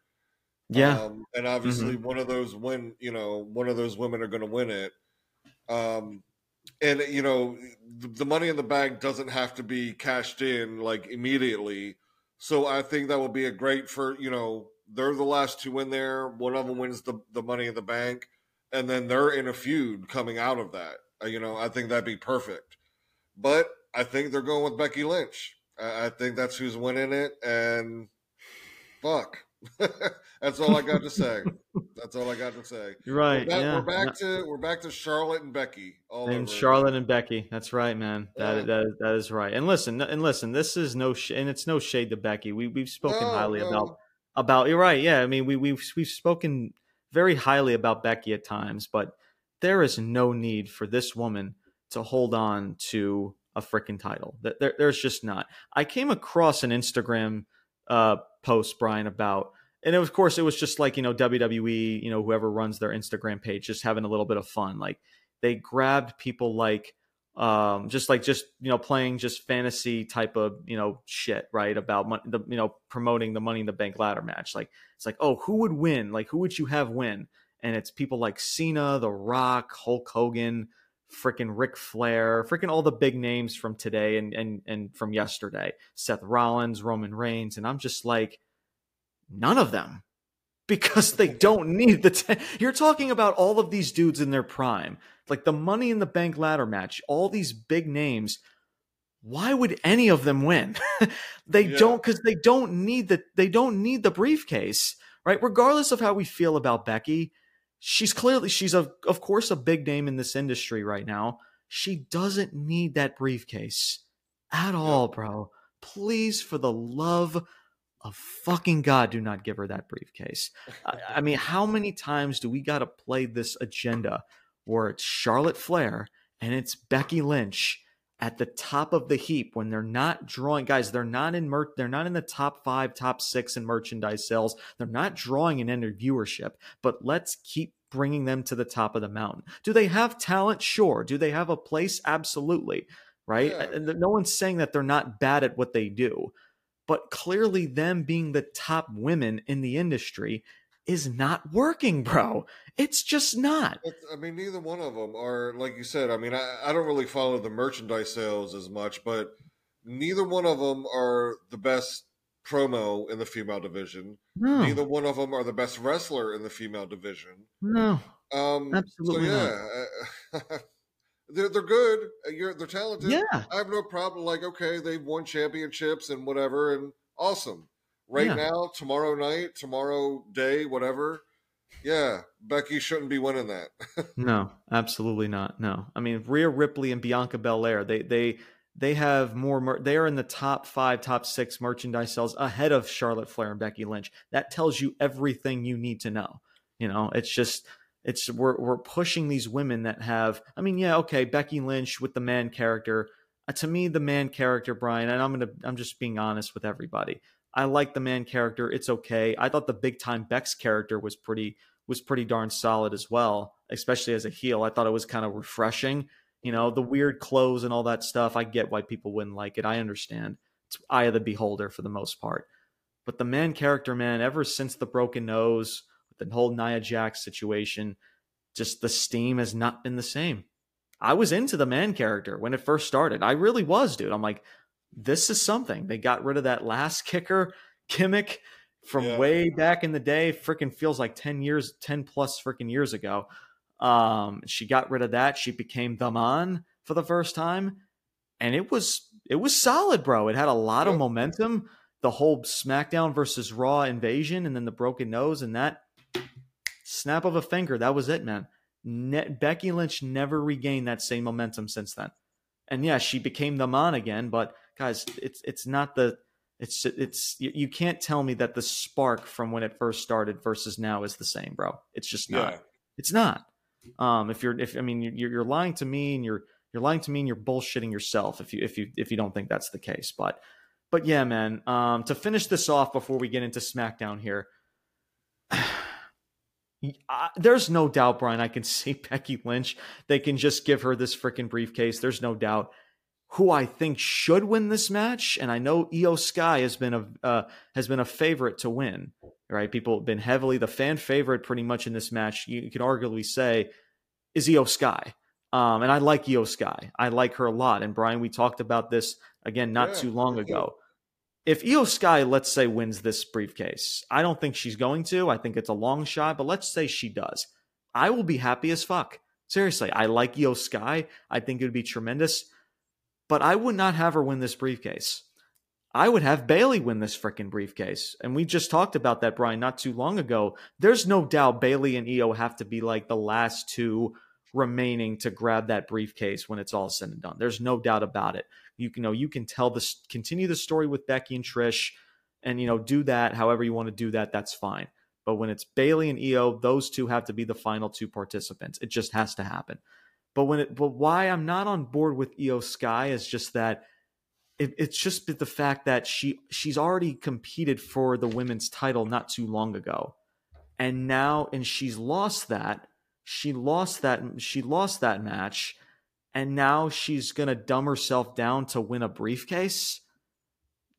Yeah, um, and obviously mm-hmm. one of those win, you know, one of those women are going to win it. Um, and you know, the, the money in the bank doesn't have to be cashed in like immediately. So I think that would be a great for you know they're the last two in there. One of them wins the the money in the bank, and then they're in a feud coming out of that. Uh, you know, I think that'd be perfect. But I think they're going with Becky Lynch. I, I think that's who's winning it, and fuck. that's all I got to say. That's all I got to say. You're right. We're back, yeah. we're back to we're back to Charlotte and Becky. All and Charlotte again. and Becky. That's right, man. That, yeah. that that is right. And listen, and listen. This is no sh- and it's no shade to Becky. We we've spoken no, highly no. about about. You're right. Yeah. I mean, we we've we've spoken very highly about Becky at times, but there is no need for this woman to hold on to a freaking title. That there, there's just not. I came across an Instagram uh, post, Brian, about, and of course, it was just like, you know, WWE, you know, whoever runs their Instagram page, just having a little bit of fun. Like they grabbed people like, um, just like, just, you know, playing just fantasy type of, you know, shit, right? About money, the, you know, promoting the Money in the Bank ladder match. Like, it's like, oh, who would win? Like, who would you have win? And it's people like Cena, The Rock, Hulk Hogan, freaking Ric Flair, freaking all the big names from today and and and from yesterday, Seth Rollins, Roman Reigns, and I'm just like, none of them, because they don't need the. T- You're talking about all of these dudes in their prime, like the Money in the Bank ladder match, all these big names. Why would any of them win? they yeah. don't because they don't need the they don't need the briefcase, right? Regardless of how we feel about Becky, she's clearly she's a, of course a big name in this industry right now. She doesn't need that briefcase at all, bro. Please, for the love of fucking God, do not give her that briefcase. I, I mean, how many times do we got to play this agenda where it's Charlotte Flair and it's Becky Lynch at the top of the heap when they're not drawing guys they're not in mer- they're not in the top 5 top 6 in merchandise sales. They're not drawing an end viewership but let's keep bringing them to the top of the mountain. Do they have talent? Sure. Do they have a place? Absolutely. Right? Yeah. no one's saying that they're not bad at what they do but clearly them being the top women in the industry is not working, bro. It's just not. I mean, neither one of them are, like you said, I mean, I, I don't really follow the merchandise sales as much, but neither one of them are the best promo in the female division. No. Neither one of them are the best wrestler in the female division. No. Um, Absolutely. So, yeah. they're, they're good. You're, they're talented. Yeah. I have no problem. Like, okay, they've won championships and whatever, and awesome right yeah. now, tomorrow night, tomorrow day, whatever. Yeah, Becky shouldn't be winning that. no, absolutely not. No, I mean Rhea Ripley and Bianca Belair. They they they have more. Mer- they are in the top five, top six merchandise sales ahead of Charlotte Flair and Becky Lynch. That tells you everything you need to know. You know, it's just it's we're we're pushing these women that have. I mean, yeah, okay, Becky Lynch with the man character. Uh, to me, the man character, Brian, and I'm gonna I'm just being honest with everybody. I like the man character. It's okay. I thought the big time Bex character was pretty was pretty darn solid as well, especially as a heel. I thought it was kind of refreshing. You know, the weird clothes and all that stuff. I get why people wouldn't like it. I understand. It's eye of the beholder for the most part. But the man character, man, ever since the broken nose, the whole Nia Jax situation, just the steam has not been the same. I was into the man character when it first started. I really was, dude. I'm like, this is something. They got rid of that Lass Kicker gimmick from yeah. way back in the day. Freaking feels like 10 years, 10 plus freaking years ago. Um, she got rid of that. She became the man for the first time. And it was it was solid, bro. It had a lot of momentum. The whole SmackDown versus Raw invasion, and then the broken nose, and that snap of a finger. That was it, man. Ne- Becky Lynch never regained that same momentum since then. And yeah, she became the man again, but guys, it's it's not the it's it's you, you can't tell me that the spark from when it first started versus now is the same, bro. It's just not. Yeah. It's not. Um, if you're if I mean you're you're lying to me and you're you're lying to me and you're bullshitting yourself if you if you if you don't think that's the case. But but yeah, man. Um, to finish this off before we get into SmackDown here. there's no doubt, Brian. I can see Becky Lynch. They can just give her this freaking briefcase. There's no doubt who I think should win this match, and I know Iyo Sky has been a uh, has been a favorite to win. Right, people have been heavily the fan favorite pretty much in this match. You can arguably say is Iyo Sky, um, and I like Iyo Sky. I like her a lot. And Brian, we talked about this again not yeah, too long ago. If Iyo Sky, let's say, wins this briefcase, I don't think she's going to. I think it's a long shot, but let's say she does. I will be happy as fuck. Seriously, I like Iyo Sky. I think it would be tremendous but I would not have her win this briefcase. I would have Bayley win this freaking briefcase. And we just talked about that, Brian, not too long ago. There's no doubt Bayley and Iyo have to be like the last two remaining to grab that briefcase when it's all said and done. There's no doubt about it. You can you know you can tell this continue the story with Becky and Trish and you know do that however you want to do that that's fine. But when it's Bailey and Iyo, those two have to be the final two participants. It just has to happen. But when it, but why I'm not on board with Iyo Sky is just that it, it's just the fact that she she's already competed for the women's title not too long ago, and now and she's lost that. She lost that. She lost that match, and now she's gonna dumb herself down to win a briefcase.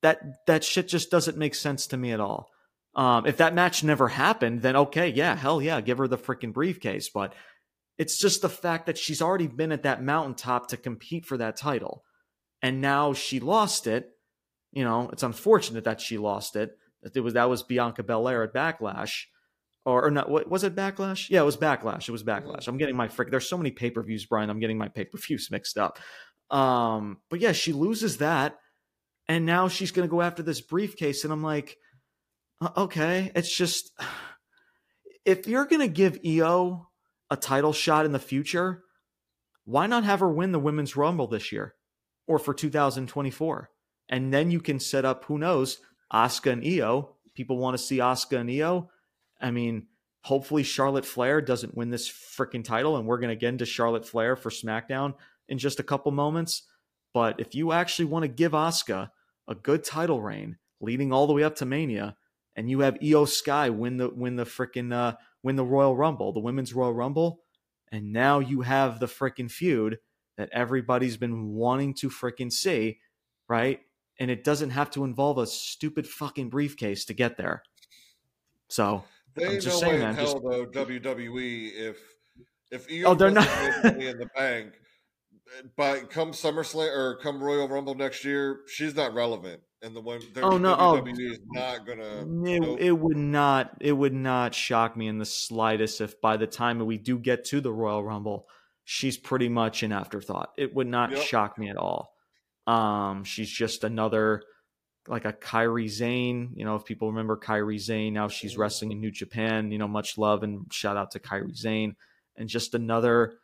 That that shit just doesn't make sense to me at all. Um, if that match never happened, then okay, yeah, hell yeah, give her the freaking briefcase. But it's just the fact that she's already been at that mountaintop to compete for that title. And now she lost it. You know, it's unfortunate that she lost it. It was that was Bianca Belair at Backlash. Or, or not what was it backlash? Yeah, it was backlash. It was backlash. I'm getting my frick. There's so many pay-per-views, Brian. I'm getting my pay-per-views mixed up. Um, but yeah, she loses that, and now she's gonna go after this briefcase, and I'm like, uh, okay, it's just if you're gonna give Iyo a title shot in the future, why not have her win the Women's Rumble this year or for 2024? And then you can set up, who knows, Asuka and Iyo. People want to see Asuka and Iyo. I mean, hopefully Charlotte Flair doesn't win this freaking title, and we're going to get into Charlotte Flair for SmackDown in just a couple moments. But if you actually want to give Asuka a good title reign, leading all the way up to Mania, and you have Iyo Sky win the win the freaking uh, win the Royal Rumble, the Women's Royal Rumble, and now you have the freaking feud that everybody's been wanting to freaking see, right? And it doesn't have to involve a stupid fucking briefcase to get there. So they I'm just no saying, way in hell just... though WWE if if Iyo oh they're not in the bank eh, by come SummerSlam or come Royal Rumble next year, she's not relevant and the one oh no WWE oh, is not gonna it, nope. it would not it would not shock me in the slightest if by the time we do get to the Royal Rumble she's pretty much an afterthought it would not yep. shock me at all um she's just another like a Kairi Sane you know if people remember Kairi Sane now she's mm-hmm. wrestling in New Japan you know much love and shout out to Kairi Sane and just another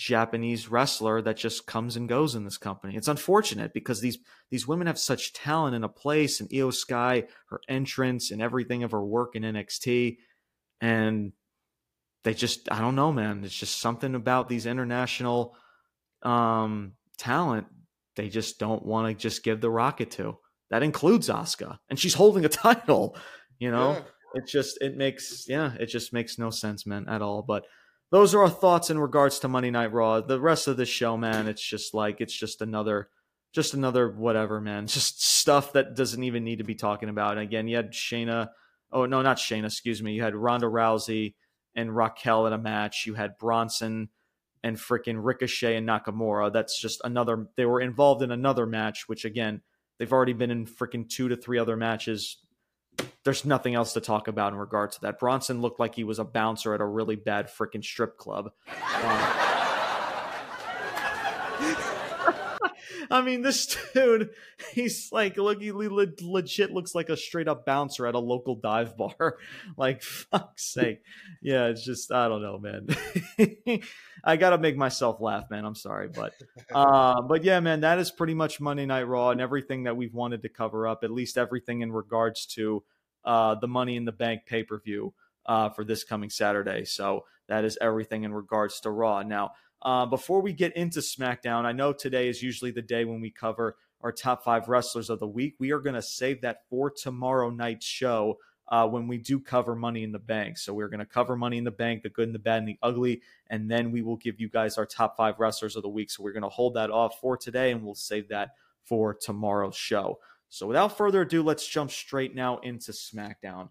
Japanese wrestler that just comes and goes in this company. It's unfortunate because these these women have such talent in a place, and Iyo Sky, her entrance and everything of her work in NXT, and they just I don't know, man. It's just something about these international um, talent they just don't want to just give the rocket to. That includes Asuka, and she's holding a title. You know, it just it makes yeah, it just makes no sense, man, at all. But those are our thoughts in regards to Monday Night Raw. The rest of the show, man, it's just like it's just another just another whatever, man. Just stuff that doesn't even need to be talking about. And again, you had Shayna. Oh no, not Shayna. Excuse me. You had Ronda Rousey and Raquel in a match. You had Bronson and freaking Ricochet and Nakamura. That's just another. They were involved in another match, which again, they've already been in freaking two to three other matches. There's nothing else to talk about in regards to that. Bronson looked like he was a bouncer at a really bad freaking strip club. Uh, I mean, this dude, he's like, look, he legit looks like a straight up bouncer at a local dive bar. like, fuck's sake. Yeah, it's just, I don't know, man. I gotta make myself laugh, man. I'm sorry, but, uh, but yeah, man, that is pretty much Monday Night Raw and everything that we've wanted to cover up. At least everything in regards to uh, the Money in the Bank pay per view uh, for this coming Saturday. So that is everything in regards to Raw. Now, uh, before we get into SmackDown, I know today is usually the day when we cover our top five wrestlers of the week. We are going to save that for tomorrow night's show uh, when we do cover Money in the Bank. So we're going to cover Money in the Bank, the good and the bad and the ugly, and then we will give you guys our top five wrestlers of the week. So we're going to hold that off for today, and we'll save that for tomorrow's show. So without further ado, let's jump straight now into SmackDown.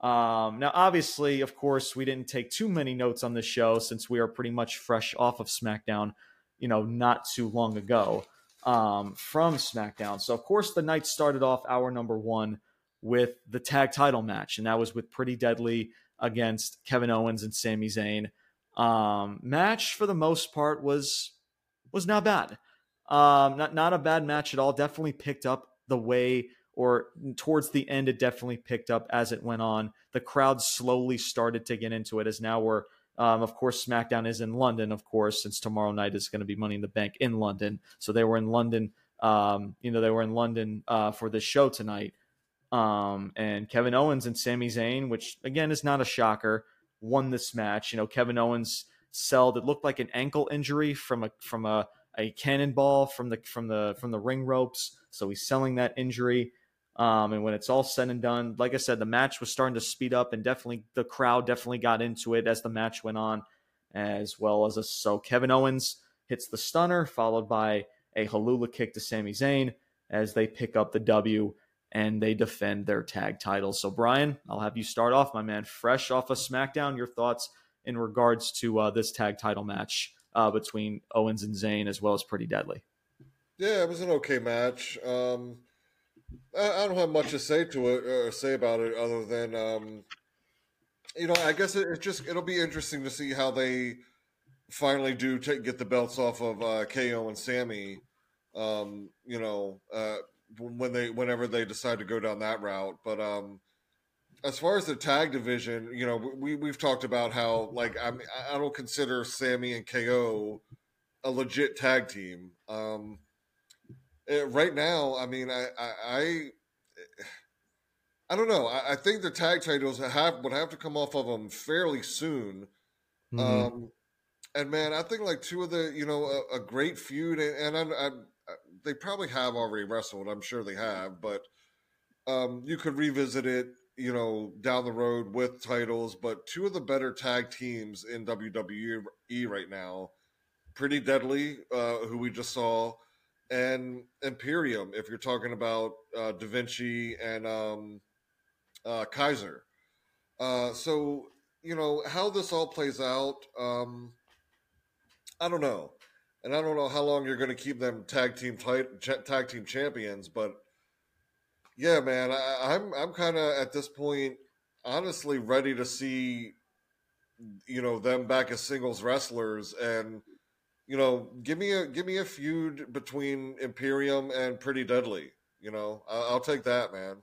Um, now, obviously, of course, we didn't take too many notes on the show since we are pretty much fresh off of SmackDown, you know, not too long ago um, from SmackDown. So, of course, the night started off hour number one with the tag title match, and that was with Pretty Deadly against Kevin Owens and Sami Zayn. Um, match for the most part was was not bad. Um, not not a bad match at all. Definitely picked up the way or towards the end, it definitely picked up as it went on. The crowd slowly started to get into it as now we're, um, of course, SmackDown is in London, of course, since tomorrow night is going to be Money in the Bank in London. So they were in London, um, you know, they were in London uh, for this show tonight. Um, and Kevin Owens and Sami Zayn, which again is not a shocker, won this match. You know, Kevin Owens sold it looked like an ankle injury from a from a a cannonball from the from the from the ring ropes. So he's selling that injury. Um, and when it's all said and done, like I said, the match was starting to speed up, and definitely the crowd definitely got into it as the match went on, as well as a, so Kevin Owens hits the stunner, followed by a Helluva kick to Sami Zayn as they pick up the W and they defend their tag titles. So Brian, I'll have you start off, my man, fresh off of SmackDown. Your thoughts in regards to uh, this tag title match uh, between Owens and Zayn, as well as Pretty Deadly. Yeah, it was an okay match. Um, I, don't have much to say to it or say about it other than um, you know I guess it, it, just it'll be interesting to see how they finally do take, get the belts off of uh, KO and Sami. Um, you know uh, when they whenever they decide to go down that route, but um, as far as the tag division, you know, we we've talked about how like I I don't consider Sami and KO a legit tag team. Um, uh, right now, I mean, I, I, I, I don't know. I, I, think the tag titles have would have to come off of them fairly soon. Mm-hmm. Um, and man, I think like two of the, you know, a, a great feud, and, and I, I, they probably have already wrestled. I'm sure they have, but um, you could revisit it, you know, down the road with titles. But two of the better tag teams in WWE right now, pretty deadly, uh, who we just saw and Imperium, if you're talking about uh, Da Vinci and um, uh, Kaiser. Uh, so, you know, how this all plays out, um, I don't know. And I don't know how long you're going to keep them tag team tit- tag team champions, but yeah, man, I, I'm I'm kind of at this point honestly ready to see you know them back as singles wrestlers and you know, give me a give me a feud between Imperium and Pretty Deadly. You know, I'll, I'll take that, man.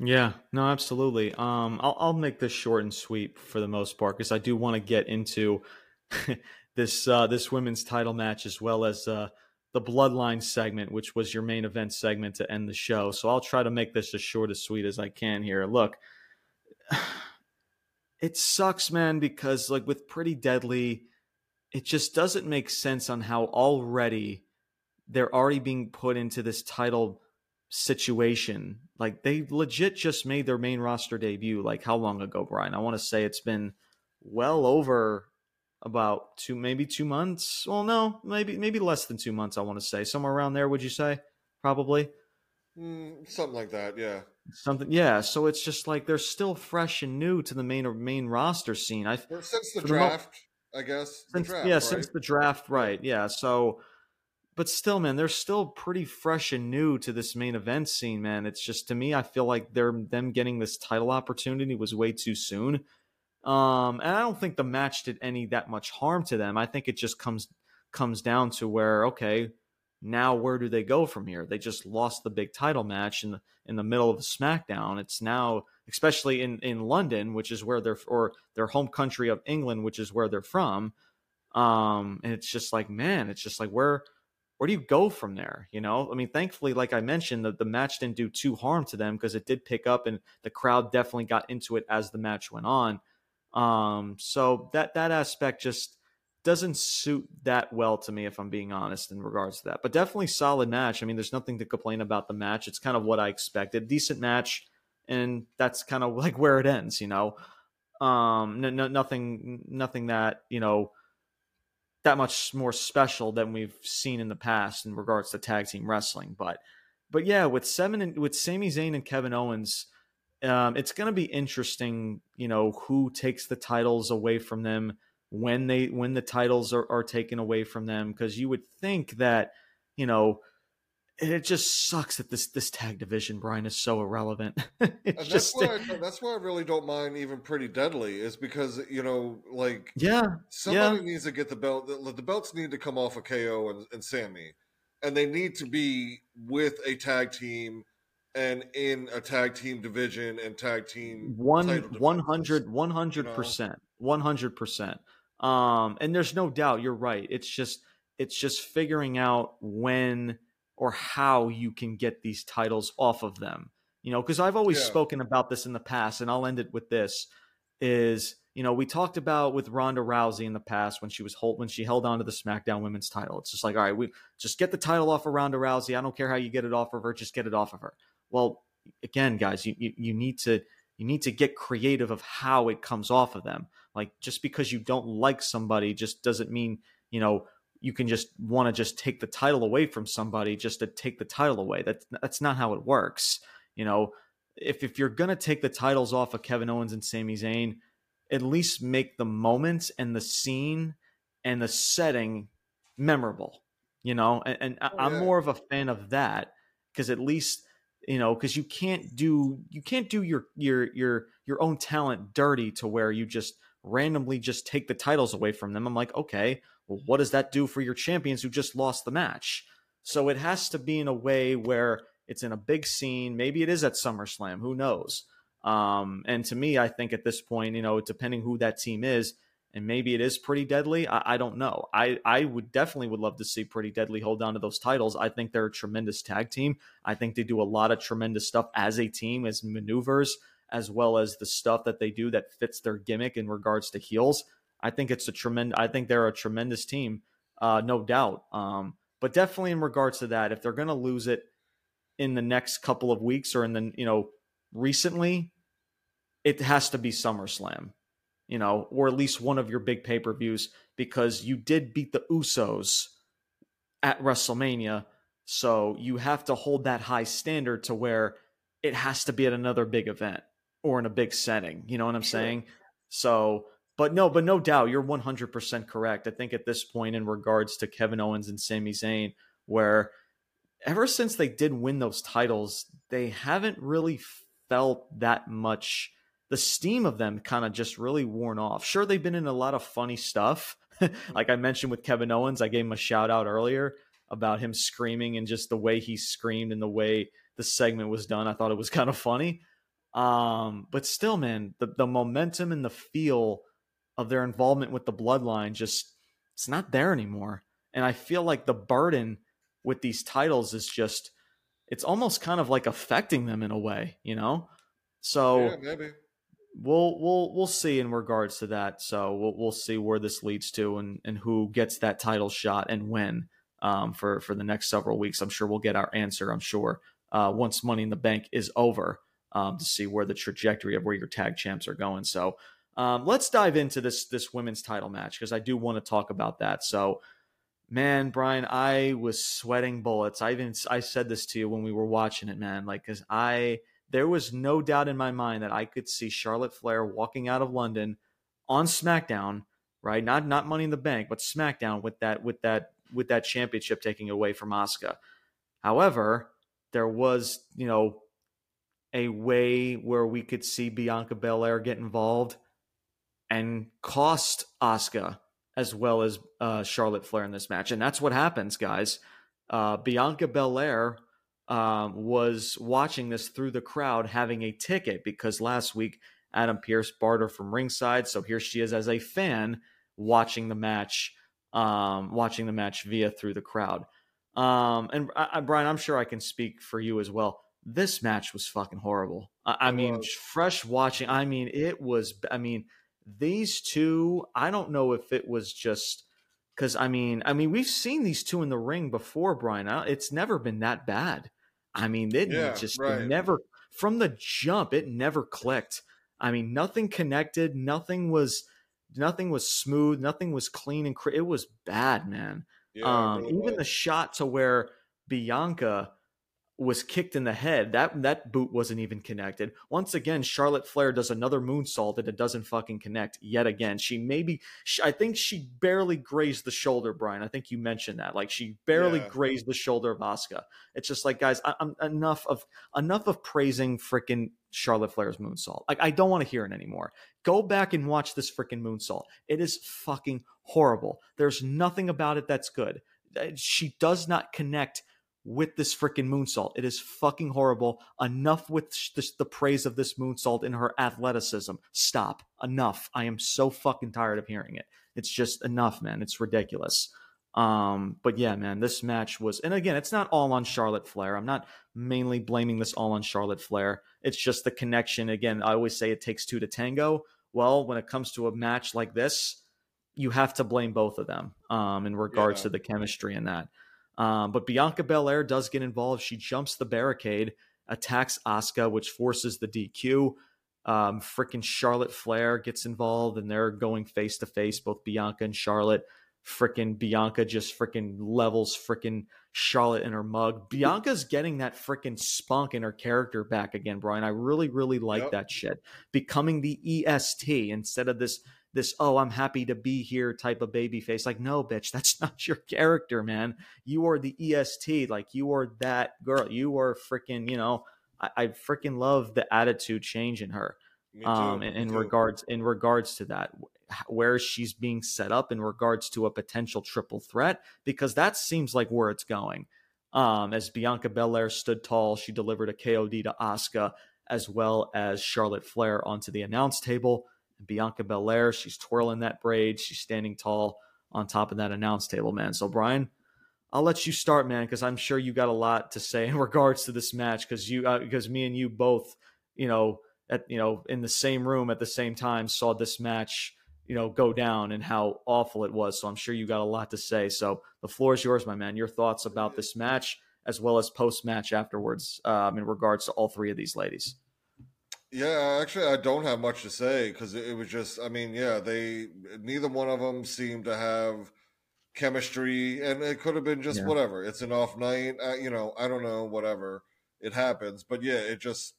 Yeah, no, absolutely. Um, I'll I'll make this short and sweet for the most part because I do want to get into this uh, this women's title match as well as uh, the Bloodline segment, which was your main event segment to end the show. So I'll try to make this as short as sweet as I can here. Look, it sucks, man, because like with Pretty Deadly it just doesn't make sense on how already they're already being put into this title situation. Like they legit just made their main roster debut. Like how long ago, Brian? I want to say it's been well over about two, maybe two months. Well, no, maybe maybe less than two months. I want to say somewhere around there. Would you say? Probably. Mm, something like that. Yeah. Something, yeah. So it's just like they're still fresh and new to the main main roster scene. I since the draft, the mo- I guess. Since, draft, yeah, right? since the draft, right? Yeah. So, but still, man, they're still pretty fresh and new to this main event scene, man. It's just to me, I feel like they're them getting this title opportunity was way too soon. Um, and I don't think the match did any that much harm to them. I think it just comes comes down to where okay, now where do they go from here? They just lost the big title match in the in the middle of the SmackDown. It's now, especially in in London, which is where they're or their home country of England, which is where they're from. Um, and it's just like, man, it's just like where where do you go from there? You know, I mean, thankfully, like I mentioned, the, the match didn't do too harm to them because it did pick up and the crowd definitely got into it as the match went on. Um, so that that aspect just doesn't suit that well to me, if I'm being honest, in regards to that. But definitely solid match. I mean, there's nothing to complain about the match. It's kind of what I expected. Decent match, and that's kind of like where it ends. You know, um, no, no, nothing, nothing that you know that much more special than we've seen in the past in regards to tag team wrestling. But, but yeah, with seven and with Sami Zayn and Kevin Owens. Um, it's going to be interesting, you know, who takes the titles away from them when they when the titles are, are taken away from them because you would think that you know it just sucks that this this tag division Brian is so irrelevant. that's just why I, that's why I really don't mind even pretty deadly is because you know like yeah somebody yeah. needs to get the belt the, belts need to come off of KO and, and Sami and they need to be with a tag team and in a tag team division and tag team one 100 100 percent 100 percent um, and there's no doubt you're right. It's just it's just figuring out when or how you can get these titles off of them. You know, because I've always yeah. spoken about this in the past, and I'll end it with this: is you know we talked about with Ronda Rousey in the past when she was hold, when she held on to the SmackDown Women's title. It's just like, all right, we just get the title off of Ronda Rousey. I don't care how you get it off of her, just get it off of her. Well, again, guys, you, you, you need to you need to get creative of how it comes off of them. Like just because you don't like somebody just doesn't mean, you know, you can just want to just take the title away from somebody just to take the title away. That's that's not how it works. You know, if if you're gonna take the titles off of Kevin Owens and Sami Zayn, at least make the moments and the scene and the setting memorable. You know, and, and oh, I'm more of a fan of that because at least you know because you can't do you can't do your your your your own talent dirty to where you just randomly just take the titles away from them. I'm like, okay, well, what does that do for your champions who just lost the match? So it has to be in a way where it's in a big scene. Maybe it is at SummerSlam. Who knows? Um, and to me, I think at this point, you know, depending who that team is, and maybe it is pretty deadly. I, I, don't know. I, I would definitely would love to see pretty deadly hold on to those titles. I think they're a tremendous tag team. I think they do a lot of tremendous stuff as a team, as maneuvers as well as the stuff that they do that fits their gimmick in regards to heels. I think it's a tremendous. I think they're a tremendous team, uh, no doubt. Um, but definitely in regards to that, if they're going to lose it in the next couple of weeks or in the you know recently, it has to be SummerSlam, you know, or at least one of your big pay per views because you did beat the Usos at WrestleMania, so you have to hold that high standard to where it has to be at another big event or in a big setting. You know what I'm sure. saying? So, but no, but no doubt, you're 100% correct. I think at this point, in regards to Kevin Owens and Sami Zayn, where ever since they did win those titles, they haven't really felt that much. The steam of them kind of just really worn off. Sure, they've been in a lot of funny stuff. like I mentioned with Kevin Owens, I gave him a shout out earlier about him screaming and just the way he screamed and the way the segment was done. I thought it was kind of funny. Um, but still, man, the, the momentum and the feel of their involvement with the bloodline just it's not there anymore. And I feel like the burden with these titles is just it's almost kind of like affecting them in a way, you know? So yeah, maybe. We'll we'll we'll see in regards to that. So we'll we'll see where this leads to and and who gets that title shot and when um, for for the next several weeks. I'm sure we'll get our answer. I'm sure uh, once Money in the Bank is over um, to see where the trajectory of where your tag champs are going. So um, let's dive into this this women's title match because I do want to talk about that. So, man, Brian, I was sweating bullets. I even I said this to you when we were watching it, man. Like, because I there was no doubt in my mind that I could see Charlotte Flair walking out of London on SmackDown, right? Not not Money in the Bank, but SmackDown with that with that with that championship taking away from Asuka. However, there was you know a way where we could see Bianca Belair get involved and cost Asuka as well as uh, Charlotte Flair in this match, and that's what happens, guys. Uh, Bianca Belair um, was watching this through the crowd, having a ticket because last week Adam Pearce barred her from ringside, so here she is as a fan watching the match, um, watching the match via through the crowd. Um, and I, I, Brian, I'm sure I can speak for you as well this match was fucking horrible. I, I mean, was. fresh watching. I mean, it was. I mean, these two. I don't know if it was just because. I mean, I mean, we've seen these two in the ring before, Brian. It's never been that bad. I mean, it yeah, just right. never from the jump. It never clicked. I mean, nothing connected. Nothing was. Nothing was smooth. Nothing was clean and. Cr- it was bad, man. Yeah, um, really even was. the shot to where Bianca was kicked in the head. That that boot wasn't even connected. Once again, Charlotte Flair does another moonsault and it doesn't fucking connect yet again. She maybe I think she barely grazed the shoulder, Brian. I think you mentioned that. Like she barely yeah. grazed the shoulder of Asuka. It's just like guys, I, am enough of enough of praising freaking Charlotte Flair's moonsault. Like I don't want to hear it anymore. Go back and watch this freaking moonsault. It is fucking horrible. There's nothing about it that's good. She does not connect with this freaking moonsault. It is fucking horrible. Enough with this, the praise of this moonsault in her athleticism. Stop. Enough. I am so fucking tired of hearing it. It's just enough, man. It's ridiculous. Um, but yeah, man, this match was, and again, it's not all on Charlotte Flair. I'm not mainly blaming this all on Charlotte Flair. It's just the connection. Again, I always say it takes two to tango. Well, when it comes to a match like this, you have to blame both of them um, in regards yeah. to the chemistry and that. Um, but Bianca Belair does get involved. She jumps the barricade, attacks Asuka, which forces the DQ. Um, freaking Charlotte Flair gets involved, and they're going face to face, both Bianca and Charlotte. Freaking Bianca just freaking levels freaking Charlotte in her mug. Bianca's getting that freaking spunk in her character back again, Brian. I really, really like yep. that shit. Becoming the EST instead of this this oh i'm happy to be here type of baby face like no bitch that's not your character man. You are the est like you are that girl. You are freaking you know i, I freaking love the attitude change in her. Um in, in regards in regards to that where she's being set up in regards to a potential triple threat because that seems like where it's going. Um as bianca belair stood tall she delivered a kod to asuka as well as charlotte flair onto the announce table Bianca Belair. She's twirling that braid. She's standing tall on top of that announce table, man. So, Brian, I'll let you start, man, because I'm sure you got a lot to say in regards to this match. Because you, uh, because me and you both, you know, at you know, in the same room at the same time, saw this match, you know, go down and how awful it was. So I'm sure you got a lot to say. So the floor is yours, my man. Your thoughts about this match as well as post match afterwards, um, in regards to all three of these ladies. Yeah, actually, I don't have much to say because it, was just, I mean, yeah, they neither one of them seemed to have chemistry, and it could have been just yeah. whatever. It's an off night, uh, you know. I don't know, whatever. It happens, but yeah, it just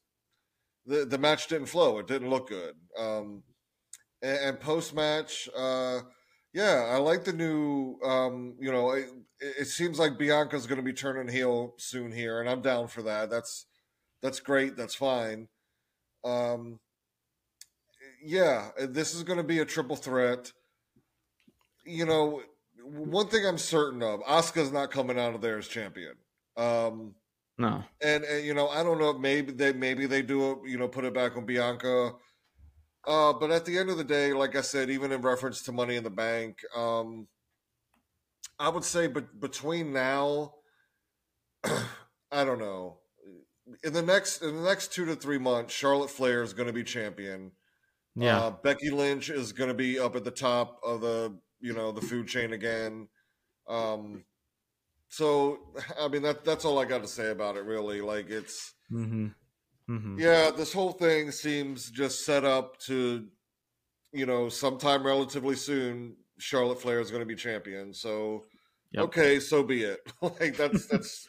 the the match didn't flow. It didn't look good. Um, and, and post match, uh, yeah, I like the new. Um, you know, it, it seems like Bianca's going to be turning heel soon here, and I'm down for that. That's that's great. That's fine. Um, yeah, this is going to be a triple threat. You know, one thing I'm certain of: Asuka's not coming out of there as champion. Um, no, and, and you know, I don't know. Maybe they maybe they do it. You know, put it back on Bianca. Uh, but at the end of the day, like I said, even in reference to Money in the Bank, um, I would say, but between now, I don't know in the next in the next two to three months, Charlotte Flair is going to be champion. Yeah, uh, Becky Lynch is going to be up at the top of the you know the food chain again. Um, so I mean that that's all I got to say about it. Really, like it's Mm-hmm. Mm-hmm. yeah, this whole thing seems just set up to, you know, sometime relatively soon, Charlotte Flair is going to be champion. So, Yep. okay, so be it. like that's that's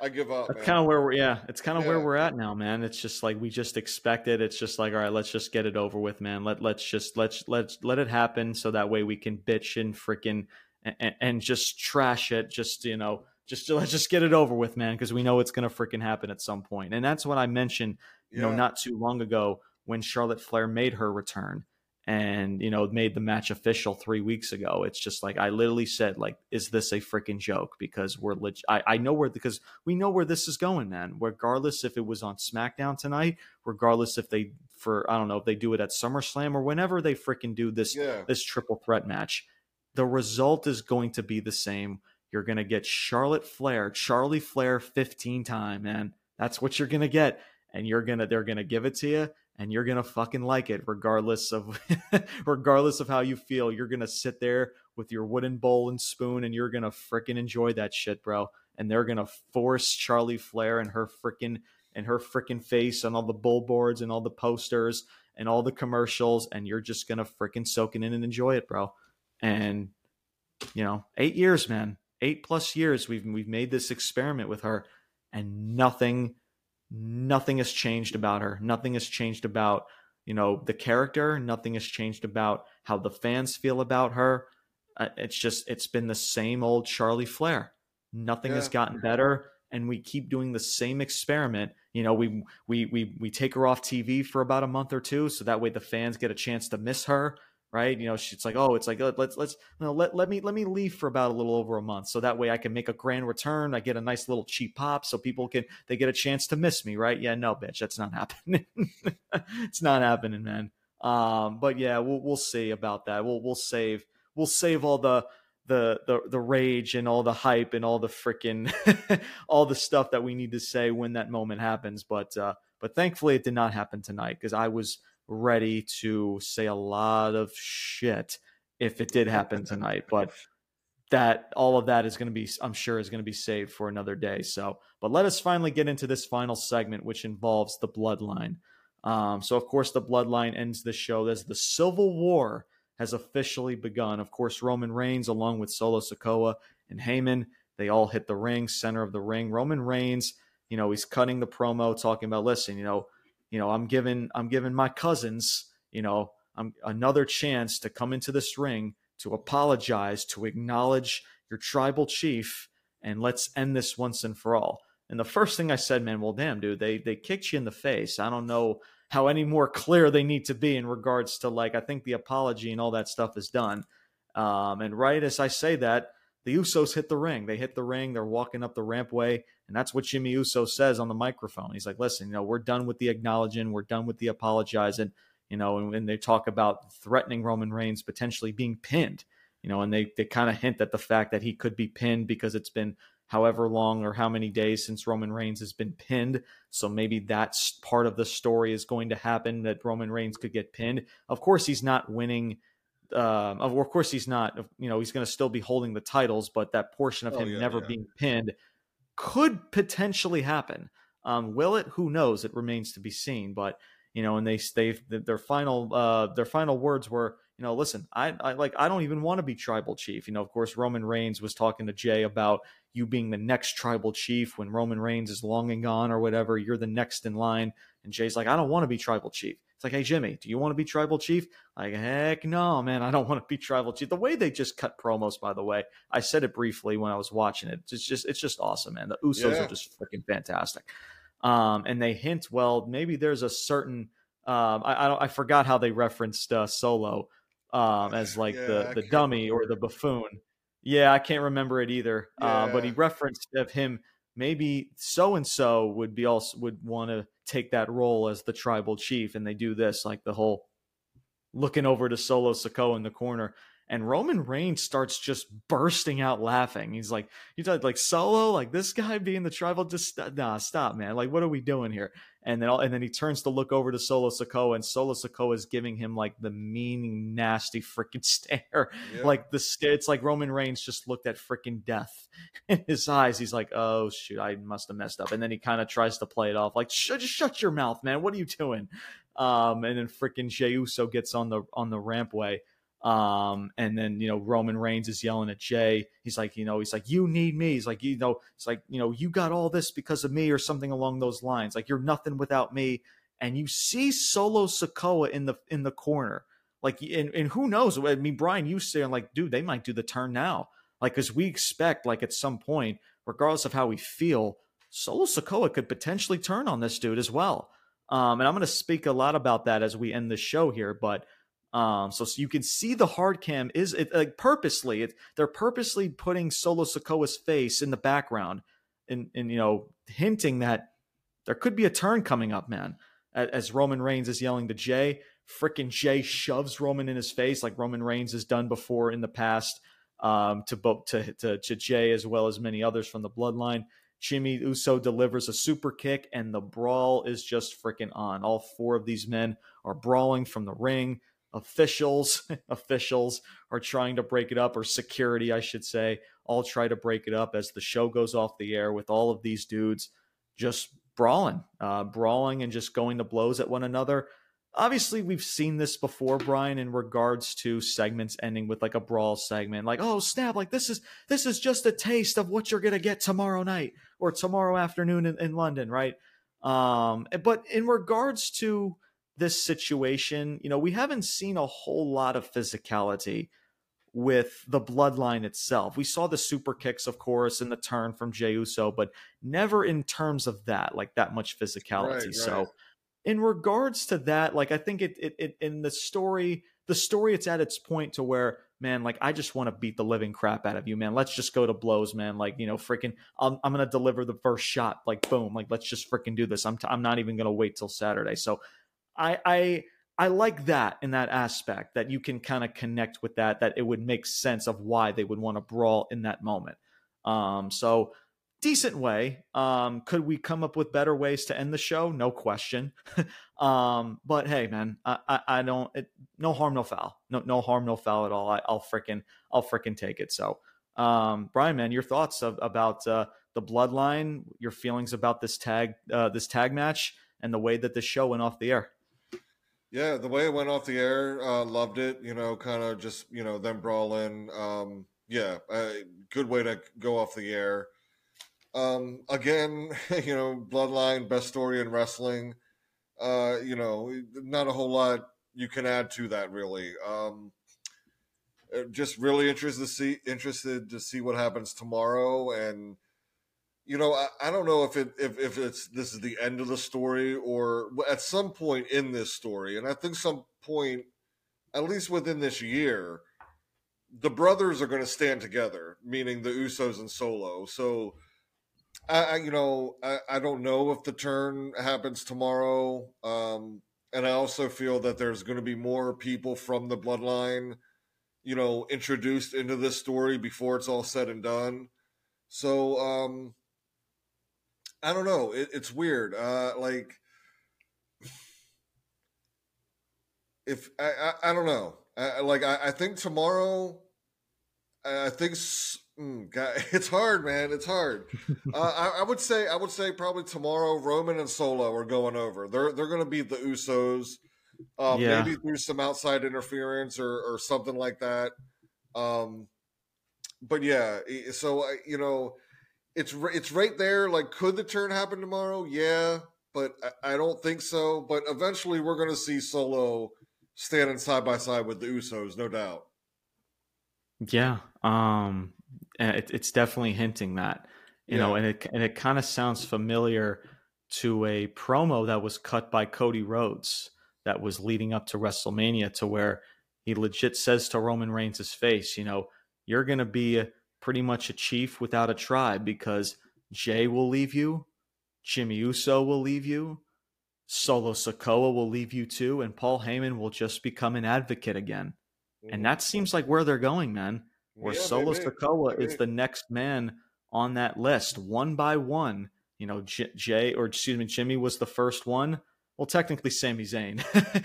I give up. That's kind of where we're yeah, it's kind of where we're at now, man. It's just like we just expect it. It's just like, all right, let's just get it over with, man. Let let's just let's let's let it happen so that way we can bitch and freaking and, and just trash it. Just you know, just let's just get it over with, man, because we know it's gonna freaking happen at some point. And that's what I mentioned, you know, not too long ago when Charlotte Flair made her return and you know made the match official three weeks ago. It's just like I literally said, like, is this a freaking joke? Because we're leg- I, I know where because we know where this is going, man. Regardless if it was on SmackDown tonight, regardless if they for I don't know if they do it at SummerSlam or whenever they freaking do this yeah, this triple threat match, the result is going to be the same. You're going to get Charlotte Flair, Charlie Flair 15 time, man. That's what you're going to get. And you're going to, they're going to give it to you and you're to fucking like it regardless of, regardless of how you feel. You're to sit there with your wooden bowl and spoon and you're to freaking enjoy that shit, bro. And they're to force Charlie Flair and her freaking, and her freaking face on all the billboards and all the posters and all the commercials. And you're just to freaking soak it in and enjoy it, bro and you know eight years man eight plus years we've we've made this experiment with her and nothing nothing has changed about her. Nothing has changed about you know the character. Nothing has changed about how the fans feel about her. Uh, it's just it's been the same old charlie flair. Nothing has gotten better and we keep doing the same experiment. You know we we we we take her off tv for about a month or two so that way the fans get a chance to miss her right? You know she's like oh it's like let's let's you know, let, let me let me leave for about a little over a month so that way i can make a grand return i get a nice little cheap pop so people can they get a chance to miss me right? Yeah no bitch that's not happening. It's not happening man. Um but yeah we'll we'll see about that. We'll we'll save we'll save all the the the the rage and all the hype and all the freaking all the stuff that we need to say when that moment happens. But uh but thankfully it did not happen tonight because i was ready to say a lot of shit if it did happen tonight. But that all of that is going to be, I'm sure, is going to be saved for another day. So, but let us finally get into this final segment, which involves the bloodline. Um, so, of course, the bloodline ends the show as the Civil War has officially begun. Of course, Roman Reigns, along with Solo Sikoa and Heyman, they all hit the ring, center of the ring. Roman Reigns, you know, he's cutting the promo, talking about, listen, you know, you know, I'm giving I'm giving my cousins, you know, I'm another chance to come into this ring to apologize, to acknowledge your tribal chief, and let's end this once and for all. And the first thing I said, man, well, damn, dude, they they kicked you in the face. I don't know how any more clear they need to be in regards to like I think the apology and all that stuff is done. Um, and right as I say that, the Usos hit the ring. They hit the ring. They're walking up the rampway, and that's what Jimmy Uso says on the microphone. He's like, "Listen, you know, we're done with the acknowledging. We're done with the apologizing." You know, and when they talk about threatening Roman Reigns potentially being pinned, you know, and they they kind of hint at the fact that he could be pinned because it's been however long or how many days since Roman Reigns has been pinned. So maybe that's part of the story is going to happen that Roman Reigns could get pinned. Of course, he's not winning. Um, of course, he's not. You know, he's going to still be holding the titles, but that portion of Oh, him yeah, never yeah. being pinned could potentially happen. Um, will it? Who knows? It remains to be seen. But you know, and they they their final uh, their final words were, you know, listen, I, I like I don't even want to be tribal chief. You know, of course, Roman Reigns was talking to Jey about you being the next tribal chief when Roman Reigns is long and gone or whatever. You're the next in line, and Jey's like, I don't want to be tribal chief. It's like, hey Jimmy, do you want to be tribal chief? Like, heck no, man, I don't want to be tribal chief. The way they just cut promos, by the way, I said it briefly when I was watching it. It's just it's just awesome, man. The Usos Yeah. are just freaking fantastic. Um, and they hint, well, maybe there's a certain um, I, I don't I forgot how they referenced uh, Solo um, as like Yeah, the the dummy or the buffoon. Yeah, I can't remember it either. Uh, but he referenced of him maybe so and so would be also would want to take that role as the tribal chief, and they do this like the whole looking over to Solo Sikoa in the corner. And Roman Reigns starts just bursting out laughing. He's like, he's like like solo, like this guy being the tribal, just nah, stop, man. Like, what are we doing here? And then, all, and then he turns to look over to Solo Sikoa, and Solo Sikoa is giving him like the mean, nasty freaking stare. Yep. Like the it's like Roman Reigns just looked at freaking death in his eyes. He's like, oh shoot, I must have messed up. And then he kind of tries to play it off, like, just shut your mouth, man. What are you doing? Um, and then freaking Jey Uso gets on the on the rampway um, and then you know Roman Reigns is yelling at Jey. He's like, you know, he's like, you need me. He's like, you know, it's like, you know, you got all this because of me or something along those lines. Like you're nothing without me. And you see Solo Sikoa in the in the corner. Like, and, and who knows? I mean, Brian, you saying like, dude, they might do the turn now. Like, because we expect, like, at some point, regardless of how we feel, Solo Sikoa could potentially turn on this dude as well. Um, and I'm going to speak a lot about that as we end the show here, but um, so, so you can see the hard cam is it, like purposely it, they're purposely putting Solo Sikoa's face in the background and and you know hinting that there could be a turn coming up, man. As Roman Reigns is yelling to Jey, freaking Jey shoves Roman in his face like Roman Reigns has done before in the past um, to both to, to to Jey as well as many others from the Bloodline. Jimmy Uso delivers a super kick, and the brawl is just freaking on. All four of these men are brawling from the ring officials officials are trying to break it up or security i should say all try to break it up as the show goes off the air with all of these dudes just brawling uh, brawling and just going to blows at one another. Obviously we've seen this before brian in regards to segments ending with like a brawl segment like oh snap like this is this is just a taste of what you're gonna get tomorrow night or tomorrow afternoon in, in london right? Um but in regards to this situation, you know, we haven't seen a whole lot of physicality with the bloodline itself. We saw the super kicks, of course, and the turn from Jey Uso, but never in terms of that, like that much physicality. Right, right. So, in regards to that, like I think it, it, it in the story, the story, it's at its point to where, man, like I just want to beat the living crap out of you, man. Let's just go to blows, man. Like you know, freaking, I'm, I'm gonna deliver the first shot, like boom, like let's just freaking do this. I'm, t- I'm not even gonna wait till Saturday. So I I I like that in that aspect that you can kind of connect with that that it would make sense of why they would want to brawl in that moment. Um, so decent way. Um, could we come up with better ways to end the show? No question. um, but hey, man, I, I, I don't. It, no harm, no foul. No no harm, no foul at all. I, will freaking I'll freaking take it. So, um, Brian, man, your thoughts of, about uh, the bloodline, your feelings about this tag uh, this tag match, and the way that the show went off the air. Yeah, the way it went off the air, uh, loved it. You know, kind of just you know them brawling. Um, yeah, good way to go off the air. Um, again, you know, Bloodline best story in wrestling. Uh, you know, not a whole lot you can add to that really. Um, uh, just really interested to see interested to see what happens tomorrow and you know, I, I, don't know if it if, if it's this is the end of the story or at some point in this story, and I think some point, at least within this year, the brothers are going to stand together, meaning the Usos and Solo. So, I, I you know I, I don't know if the turn happens tomorrow, um, and I also feel that there's going to be more people from the bloodline, you know, introduced into this story before it's all said and done. So, um, I don't know. It, it's weird. Uh, like, if I, I, I don't know. I, like, I, I think tomorrow. I think mm, God, it's hard, man. It's hard. uh, I, I, would say, I would say probably tomorrow, Roman and Solo are going over. They're they're going to beat the Usos. Um, yeah. Maybe through some outside interference or or something like that. Um, but yeah, so you know it's it's right there. Like, could the turn happen tomorrow? Yeah, but I, I don't think so. But eventually, we're going to see Solo standing side by side with the Usos, no doubt. Yeah, um, it, it's definitely hinting that you yeah. know, and it and it kind of sounds familiar to a promo that was cut by Cody Rhodes that was leading up to WrestleMania, to where he legit says to Roman Reigns' face, you know, you're going to be pretty much a chief without a tribe because Jey will leave you, Jimmy Uso will leave you, Solo Sikoa will leave you too, and Paul Heyman will just become an advocate again. and mm-hmm. that seems like where they're going, man. Where yeah, Solo. Sikoa maybe. is the next man on that list, one by one. You know, J- Jey or excuse me, Jimmy was the first one. Well, technically, Sami Zayn,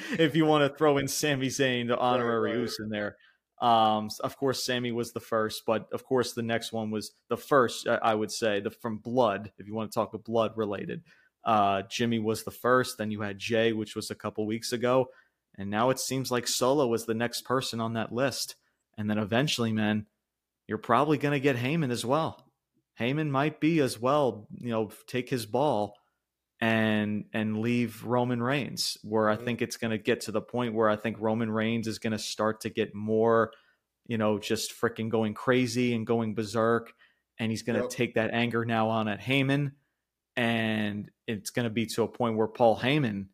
if you want to throw in Sami Zayn, the honorary right, right. In there. Um, of course, Sami was the first, but of course, the next one was the first. I would say the from Blood, if you want to talk about blood related. Uh, Jimmy was the first. Then you had Jey, which was a couple weeks ago, and now it seems like Solo was the next person on that list. And then eventually, man, you're probably going to get Heyman as well. Heyman might be as well, you know, take his ball and and leave Roman Reigns, where I mm-hmm. think it's going to get to the point where I think Roman Reigns is going to start to get more, you know, just freaking going crazy and going berserk, and he's going to yep. take that anger now on at Heyman, and it's going to be to a point where Paul Heyman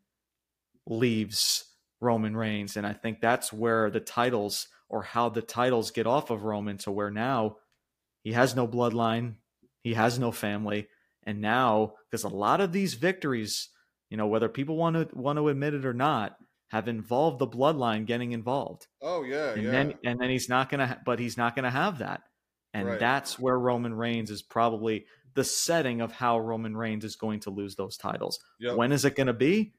leaves Roman Reigns, and I think that's where the titles or how the titles get off of Roman to where now he has no bloodline, he has no family and now, because a lot of these victories, you know, whether people want to want to admit it or not, have involved the bloodline getting involved. Oh yeah, and yeah. then and then he's not gonna, but he's not gonna have that, and right. that's where Roman Reigns is probably the setting of how Roman Reigns is going to lose those titles. Yep. When is it going to be?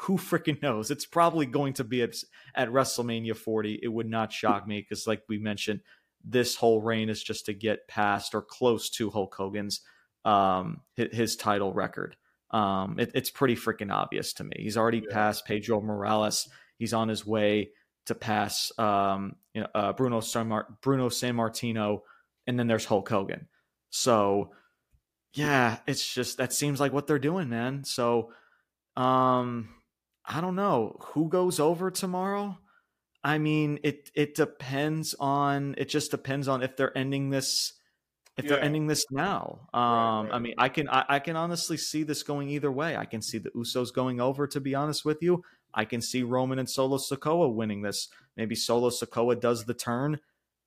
Who freaking knows? It's probably going to be at, at WrestleMania 40. It would not shock me because, like we mentioned, this whole reign is just to get past or close to Hulk Hogan's um, his, his title record. Um, it, it's pretty freaking obvious to me. He's already yeah. passed Pedro Morales. He's on his way to pass um, you know, uh, Bruno San Mar- Bruno Sammartino, and then there's Hulk Hogan. So yeah, it's just that seems like what they're doing, man. So um, I don't know who goes over tomorrow. I mean, it it depends on it just depends on if they're ending this if yeah. they're ending this now. Um, right, right. I mean, I can I, I, can honestly see this going either way. I can see the Usos going over. To be honest with you, I can see Roman and Solo Sikoa winning this. Maybe Solo Sikoa does the turn,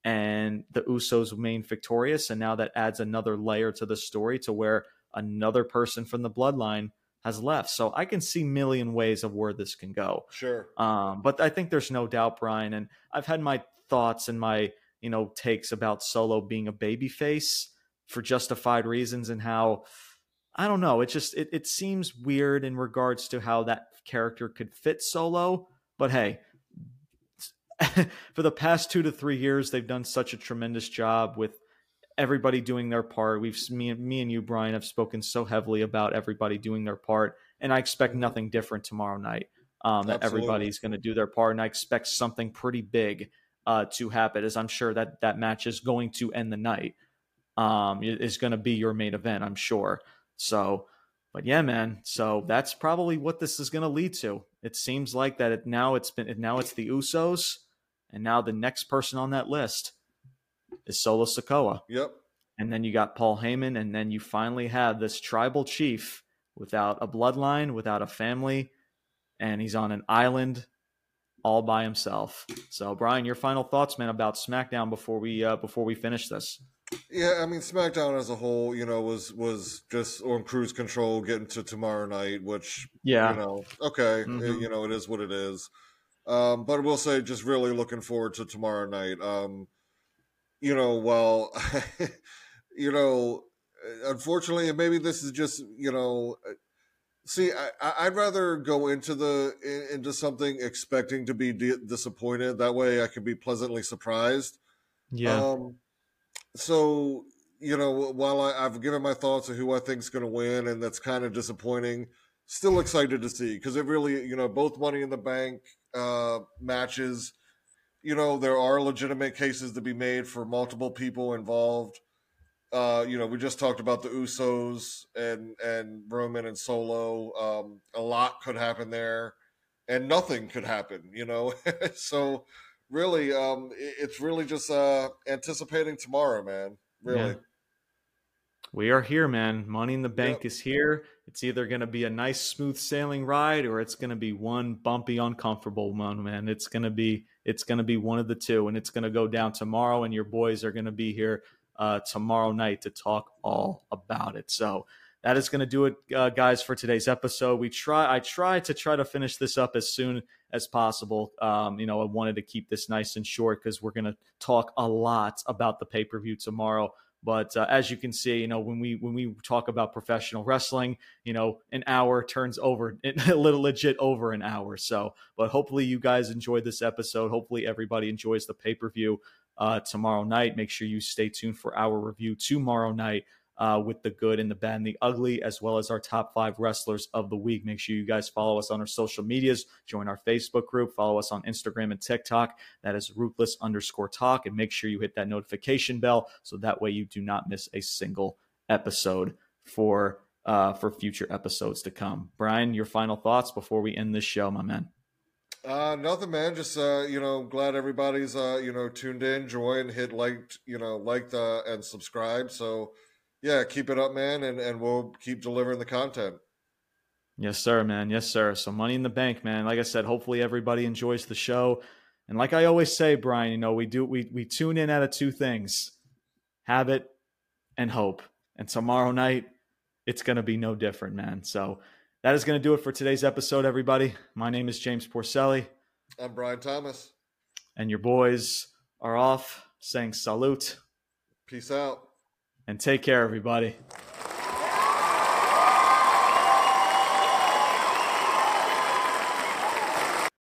and the Usos remain victorious, and now that adds another layer to the story to where another person from the bloodline has left. So I can see million ways of where this can go. Sure. Um, but I think there's no doubt, Brian, and I've had my thoughts and my you know, takes about Solo being a babyface for justified reasons and how I don't know, it just it, it seems weird in regards to how that character could fit Solo, but hey, for the past 2 to 3 years they've done such a tremendous job with everybody doing their part. We've me, me and you Brian have spoken so heavily about everybody doing their part and I expect nothing different tomorrow night. Um, that everybody's going to do their part, and I expect something pretty big uh, to happen, as I'm sure that that match is going to end the night. Um, is going to be your main event, I'm sure. So, but yeah, man. So that's probably what this is going to lead to. It seems like that it, now it's been now it's the Usos, and now the next person on that list is Solo Sikoa. Yep. And then you got Paul Heyman, and then you finally have this tribal chief without a bloodline, without a family, and he's on an island all by himself. So, Brian, your final thoughts, man, about SmackDown before we uh, before we finish this. Yeah, I mean SmackDown as a whole, you know, was was just on cruise control getting to tomorrow night, which yeah, you know, okay, mm-hmm. it, you know, it is what it is. Um, but I will say, just really looking forward to tomorrow night. Um, you know, well, you know, unfortunately, maybe this is just you know See, I, would rather go into the into something expecting to be di- disappointed. That way, I can be pleasantly surprised. Yeah. Um, so you know, while I, have given my thoughts of who I think is going to win, and that's kind of disappointing, still excited to see because it really, you know, both Money in the Bank uh, matches. You know, there are legitimate cases to be made for multiple people involved. Uh, you know, we just talked about the Usos and and Roman and Solo. Um, a lot could happen there, and nothing could happen. You know, so really, um, it's really just uh, anticipating tomorrow, man. Really. Yeah. We are here, man. Money in the Bank yep. is here. It's either going to be a nice, smooth sailing ride, or it's going to be one bumpy, uncomfortable one, man. It's going to be, it's going to be one of the two, and it's going to go down tomorrow. And your boys are going to be here uh, tomorrow night to talk all about it. So, that is going to do it, uh, guys, for today's episode. We try, I try to try to finish this up as soon as possible. Um, you know, I wanted to keep this nice and short because we're going to talk a lot about the pay per view tomorrow. But uh, as you can see, you know, when we when we talk about professional wrestling, you know, an hour turns over a little legit over an hour. So, but hopefully you guys enjoyed this episode. Hopefully everybody enjoys the pay per view uh, tomorrow night. Make sure you stay tuned for our review tomorrow night uh, with the good and the bad and the ugly, as well as our top five wrestlers of the week. Make sure you guys follow us on our social medias, join our Facebook group, follow us on Instagram and TikTok. That is ruthless underscore talk. And make sure you hit that notification bell so that way you do not miss a single episode for uh, for future episodes to come. Brian, your final thoughts before we end this show, my man. Uh, nothing, man. Just uh, you know, glad everybody's uh, you know, tuned in, join, hit like, you know, like the and subscribe. So yeah, keep it up, man, and and we'll keep delivering the content. Yes, sir, man. Yes, sir. So money in the bank, man. Like I said, hopefully everybody enjoys the show. And like I always say, Brian, you know, we do we we tune in out of two things: habit and hope. And tomorrow night, it's gonna be no different, man. So that is gonna do it for today's episode, everybody. My name is James Porcelli. I'm Brian Thomas. And your boys are off saying salute. Peace out and take care, everybody.